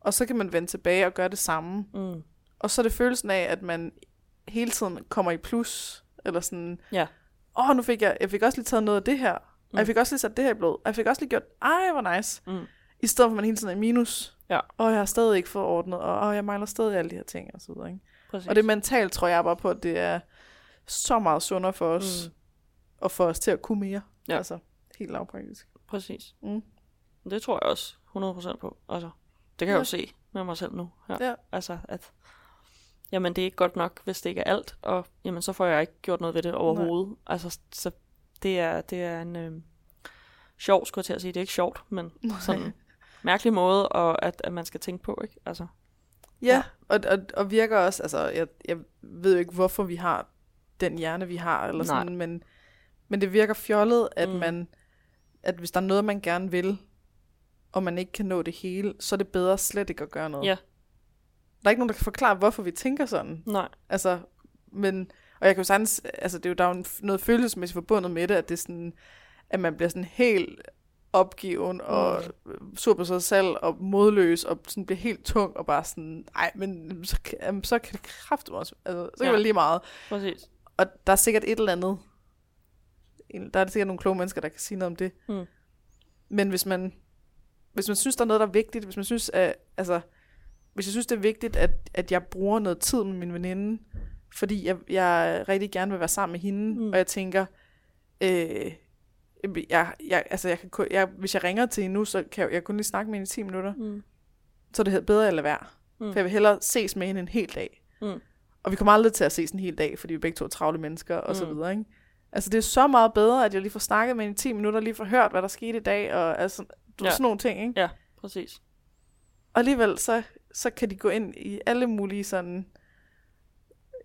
Og så kan man vende tilbage og gøre det samme. Mm. Og så er det følelsen af, at man hele tiden kommer i plus, eller sådan, Ja. åh, nu fik jeg, jeg fik også lige taget noget af det her, og jeg Mm. fik også lige sat det her i blod, og jeg fik også lige gjort, ej, hvor nice. Mm. I stedet for, at man hele tiden er i minus. Ja. Og jeg har stadig ikke fået ordnet, og åh, jeg mangler stadig alle de her ting, og så videre, ikke? Præcis. Og det mentalt tror jeg bare på, at det er så meget sundere for os, mm. Og for os til at kunne mere. Ja. Altså, helt lavpraktisk. Præcis. Mm. Det tror jeg også 100% på. Altså, det kan jeg Ja. jo se med mig selv nu. Her. Ja. Altså, at jamen, det er ikke godt nok, hvis det ikke er alt, og jamen, så får jeg ikke gjort noget ved det overhovedet. Altså, så det er, det er en øh, sjov, skulle jeg til at sige. Det er ikke sjovt, men [LAUGHS] sådan mærkelig måde, og at, at man skal tænke på, ikke? Altså, Ja, og, og, og virker også, altså jeg, jeg ved jo ikke, hvorfor vi har den hjerne, vi har, eller Nej. sådan, men, men det virker fjollet, at Mm. man, at hvis der er noget, man gerne vil, og man ikke kan nå det hele, så er det bedre slet ikke at gøre noget. Ja. Der er ikke nogen, der kan forklare, hvorfor vi tænker sådan. Nej. Altså, men, og jeg kan jo sagtens, altså det er jo, der er jo noget følelsesmæssigt forbundet med det, at det er sådan, at man bliver sådan helt opgiven og Mm. sur på sig selv og modløs og sådan bliver helt tung og bare sådan, nej, men så, jamen, så kan det kræfte også, altså, så kan Ja. det lige meget. Præcis. Og der er sikkert et eller andet, der er sikkert nogle kloge mennesker, der kan sige noget om det. Mm. Men hvis man, hvis man synes, der er noget, der er vigtigt, hvis man synes, at, altså, hvis jeg synes, det er vigtigt, at, at jeg bruger noget tid med min veninde, fordi jeg, jeg rigtig gerne vil være sammen med hende, mm. og jeg tænker, øh, jeg, jeg, altså jeg kan, jeg, hvis jeg ringer til hende nu, så kan jeg, jeg kun lige snakke med hende i 10 minutter, Mm. så er det bedre at lade være. Mm. For jeg vil hellere ses med hende en hel dag. Mm. Og vi kommer aldrig til at ses en hel dag, fordi vi begge to er travle mennesker, og så Mm. videre, ikke? Altså, det er så meget bedre, at jeg lige får snakket med hende i 10 minutter, lige får hørt, hvad der skete i dag, og altså, du, ja. sådan nogle ting, ikke? Ja, præcis. Og alligevel, så, så kan de gå ind i alle mulige sådan,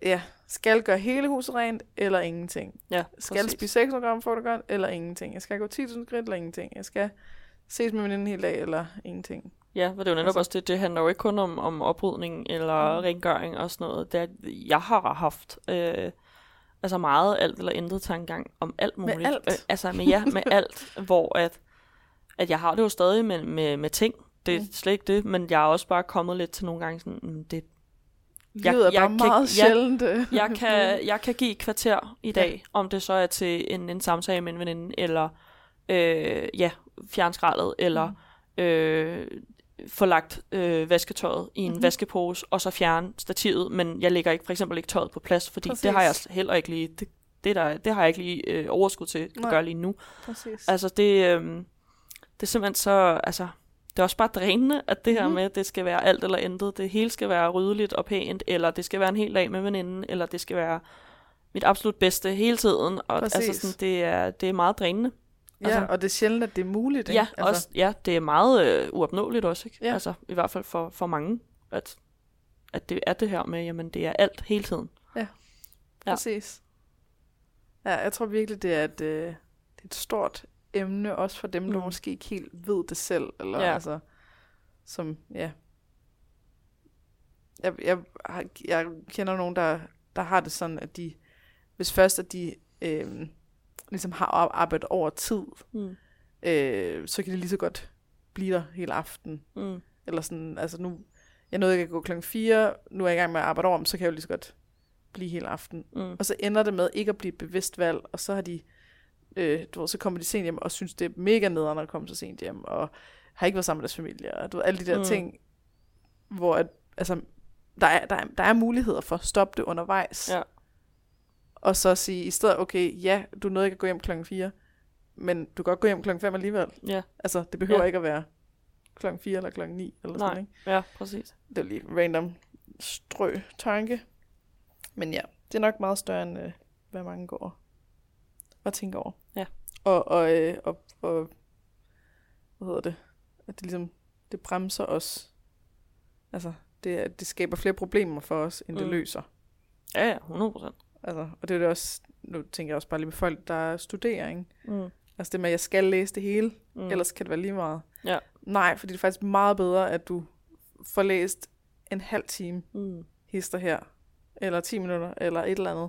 ja, skal gøre hele huset rent, eller ingenting. Ja, Skal præcis. spise 600 gram frugtgrønt, eller ingenting. Jeg skal gå 10.000 skridt, eller ingenting. Jeg skal ses med min en hel dag, eller ingenting. Ja, for det er jo netop Altså- også det, det handler jo ikke kun om, om oprydning eller Mm. rengøring og sådan noget. Det er, jeg har haft øh, altså meget alt eller intet tankegang om alt Med muligt. alt? Øh, altså med, ja, med alt, [LAUGHS] hvor at, at jeg har det jo stadig med, med, med ting. Det er Mm. slet ikke det, men jeg er også bare kommet lidt til nogle gange sådan, mm, det, Jeg- Livet er jeg bare kan- meget ja, sjældent. øh, [LAUGHS] jeg kan, [LAUGHS] jeg kan give et kvarter i dag, ja. om det så er til en, en samtale med en veninde, eller øh, ja, fjernskraldet, eller mm. øh, få lagt øh, vasketøjet i en mm-hmm. vaskepose, og så fjerne stativet, men jeg lægger ikke for eksempel ikke tøjet på plads, fordi Præcis. det har jeg heller ikke lige, det, det, der, det har jeg ikke lige øh, overskud til at gøre lige nu. Præcis. Altså det, øh, det er simpelthen så, altså det er også bare drænende, at det her Mhm. med, at det skal være alt eller intet. Det hele skal være ryddeligt og pænt, eller det skal være en hel dag med veninden, eller det skal være mit absolut bedste hele tiden. Og Præcis. altså sådan, det, er, det er meget drænende. ja, altså- og det er sjældent, at det er muligt. Ja, ikke? altså. også, ja, det er meget øh, uopnåeligt også, ikke? Ja. Altså, i hvert fald for, for mange, at, at det er det her med, jamen det er alt hele tiden. Ja. Præcis. Ja, jeg tror virkelig, det er et, øh, det er et stort emne, også for dem, der Mm. måske ikke helt ved det selv. Eller, Ja. altså, som, ja. Jeg, jeg, jeg kender nogen, der, der har det sådan, at de, hvis først at de øh, ligesom har ar- arbejdet over tid, Mm. øh, så kan de lige så godt blive der hele aften. Mm. Eller sådan, altså nu, jeg nåede ikke at gå klokken 4, nu er jeg i gang med at arbejde over, så kan jeg jo lige så godt blive hele aften. Mm. Og så ender det med ikke at blive et bevidst valg, og så har de, øh, du ved, så kommer de sent hjem og synes, det er mega nederen at komme så sent hjem, og har ikke været sammen med deres familie, og du ved, alle de der Mm. ting, hvor at, altså, der er, der, er, der er muligheder for at stoppe det undervejs. Ja. Og så sige i stedet, okay, ja, du nåede ikke at gå hjem klokken 4, men du kan godt gå hjem klokken 5 alligevel. Ja, Altså, det behøver ja. ikke at være klokken 4 eller klokken 9, eller Nej. sådan, ikke? ja, præcis. Det er lige random strø tanke. Men ja, det er nok meget større end, øh, hvad mange går og tænker over. Og, og, øh, og, og hvad hedder det? At det ligesom, det bremser os. Altså, det, det skaber flere problemer for os, end det Mm. løser. Ja, ja, 100 procent. Altså, og det er det også, nu tænker jeg også bare lige med folk, der studerer, ikke? Mm. Altså det med, at jeg skal læse det hele, mm. ellers kan det være lige meget. Ja. Nej, fordi det er faktisk meget bedre, at du får læst en halv time Mm. hister her, eller 10 minutter, eller et eller andet,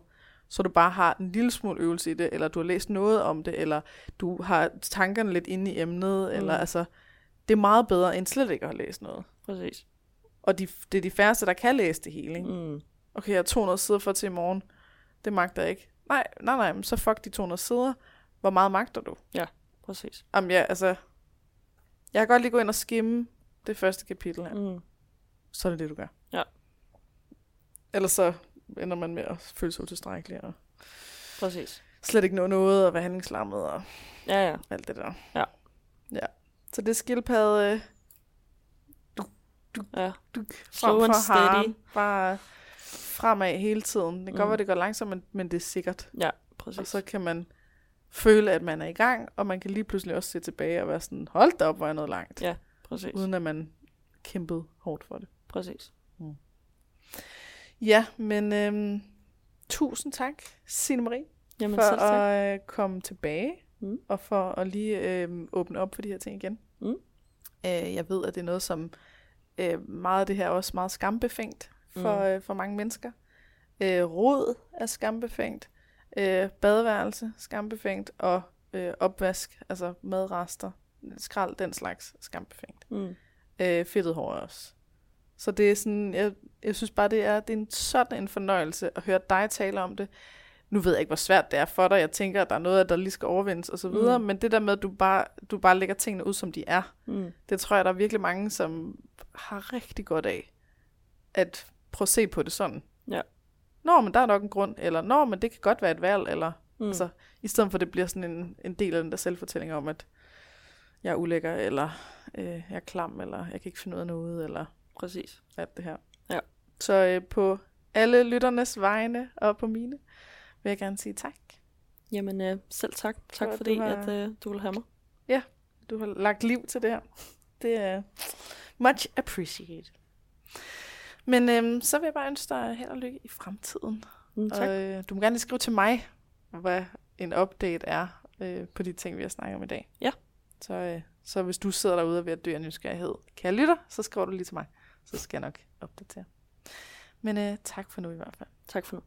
så du bare har en lille smule øvelse i det, eller du har læst noget om det, eller du har tankerne lidt inde i emnet, mm. eller altså, det er meget bedre, end slet ikke at have læst noget. Præcis. Og de, det er de færreste, der kan læse det hele, ikke? Mm. Okay, jeg har 200 sider for til i morgen, det magter jeg ikke. Nej, nej, nej, men så fuck de 200 sider. Hvor meget magter du? Præcis. Jamen ja, altså, jeg kan godt lige gå ind og skimme det første kapitel her. Mm. Så er det det, du gør. Ja. Ellers så ender man med at føle sig utilstrækkelig, og Præcis. slet ikke nå noget, og være handlingslammet, og Ja, ja. alt det der. Ja. Ja. Så det er skildpadde, øh, ja. du, Slow and steady. bare fremad hele tiden. Det kan mm. godt være, det går langsomt, men, men det er sikkert. Ja, præcis. Og så kan man føle, at man er i gang, og man kan lige pludselig også se tilbage og være sådan, hold da op, hvor er jeg noget langt. Ja. Præcis. Uden at man kæmpede hårdt for det. Præcis. Ja, men øhm, tusind tak, Signe Marie, Jamen, for tak. at øh, komme tilbage, Mm. og for at lige øh, åbne op for de her ting igen. Mm. Øh, jeg ved, at det er noget, som øh, meget af det her er også meget skambefængt for, Mm. øh, for mange mennesker. Øh, rod er skambefængt, øh, badeværelse skambefængt, og øh, opvask, altså madrester, skrald, den slags skambefængt. Mm. Øh, fedtet hår også. Så det er sådan, jeg, jeg synes bare, det er, det er en sådan en fornøjelse at høre dig tale om det. Nu ved jeg ikke, hvor svært det er for dig. Jeg tænker, at der er noget, der lige skal overvindes og så videre. Mm. Men det der med, at du bare, du bare lægger tingene ud, som de er, Mm. det tror jeg, der er virkelig mange, som har rigtig godt af at prøve at se på det sådan. Ja. Nå, men der er nok en grund, eller nå, men det kan godt være et valg, eller mm. altså, i stedet for, at det bliver sådan en, en del af den der selvfortælling om, at jeg er ulækker, eller øh, jeg er klam, eller jeg kan ikke finde ud af noget, eller Præcis. alt det her. Ja. Så øh, på alle lytternes vegne og på mine, vil jeg gerne sige tak. Jamen, øh, selv tak. Tak For fordi, du har- at øh, du vil have mig. Du har lagt liv til det her. Det er much appreciated. Men øhm, så vil jeg bare ønske dig held og lykke i fremtiden. Mm, tak. Og øh, du må gerne lige skrive til mig, hvad en update er øh, på de ting, vi har snakket om i dag. Ja. Så, øh, så hvis du sidder derude og ved at dø af nysgerrighed, kan jeg lytte, så skriver du lige til mig. Så skal jeg nok opdatere. Men øh, tak for nu i hvert fald. Tak for nu.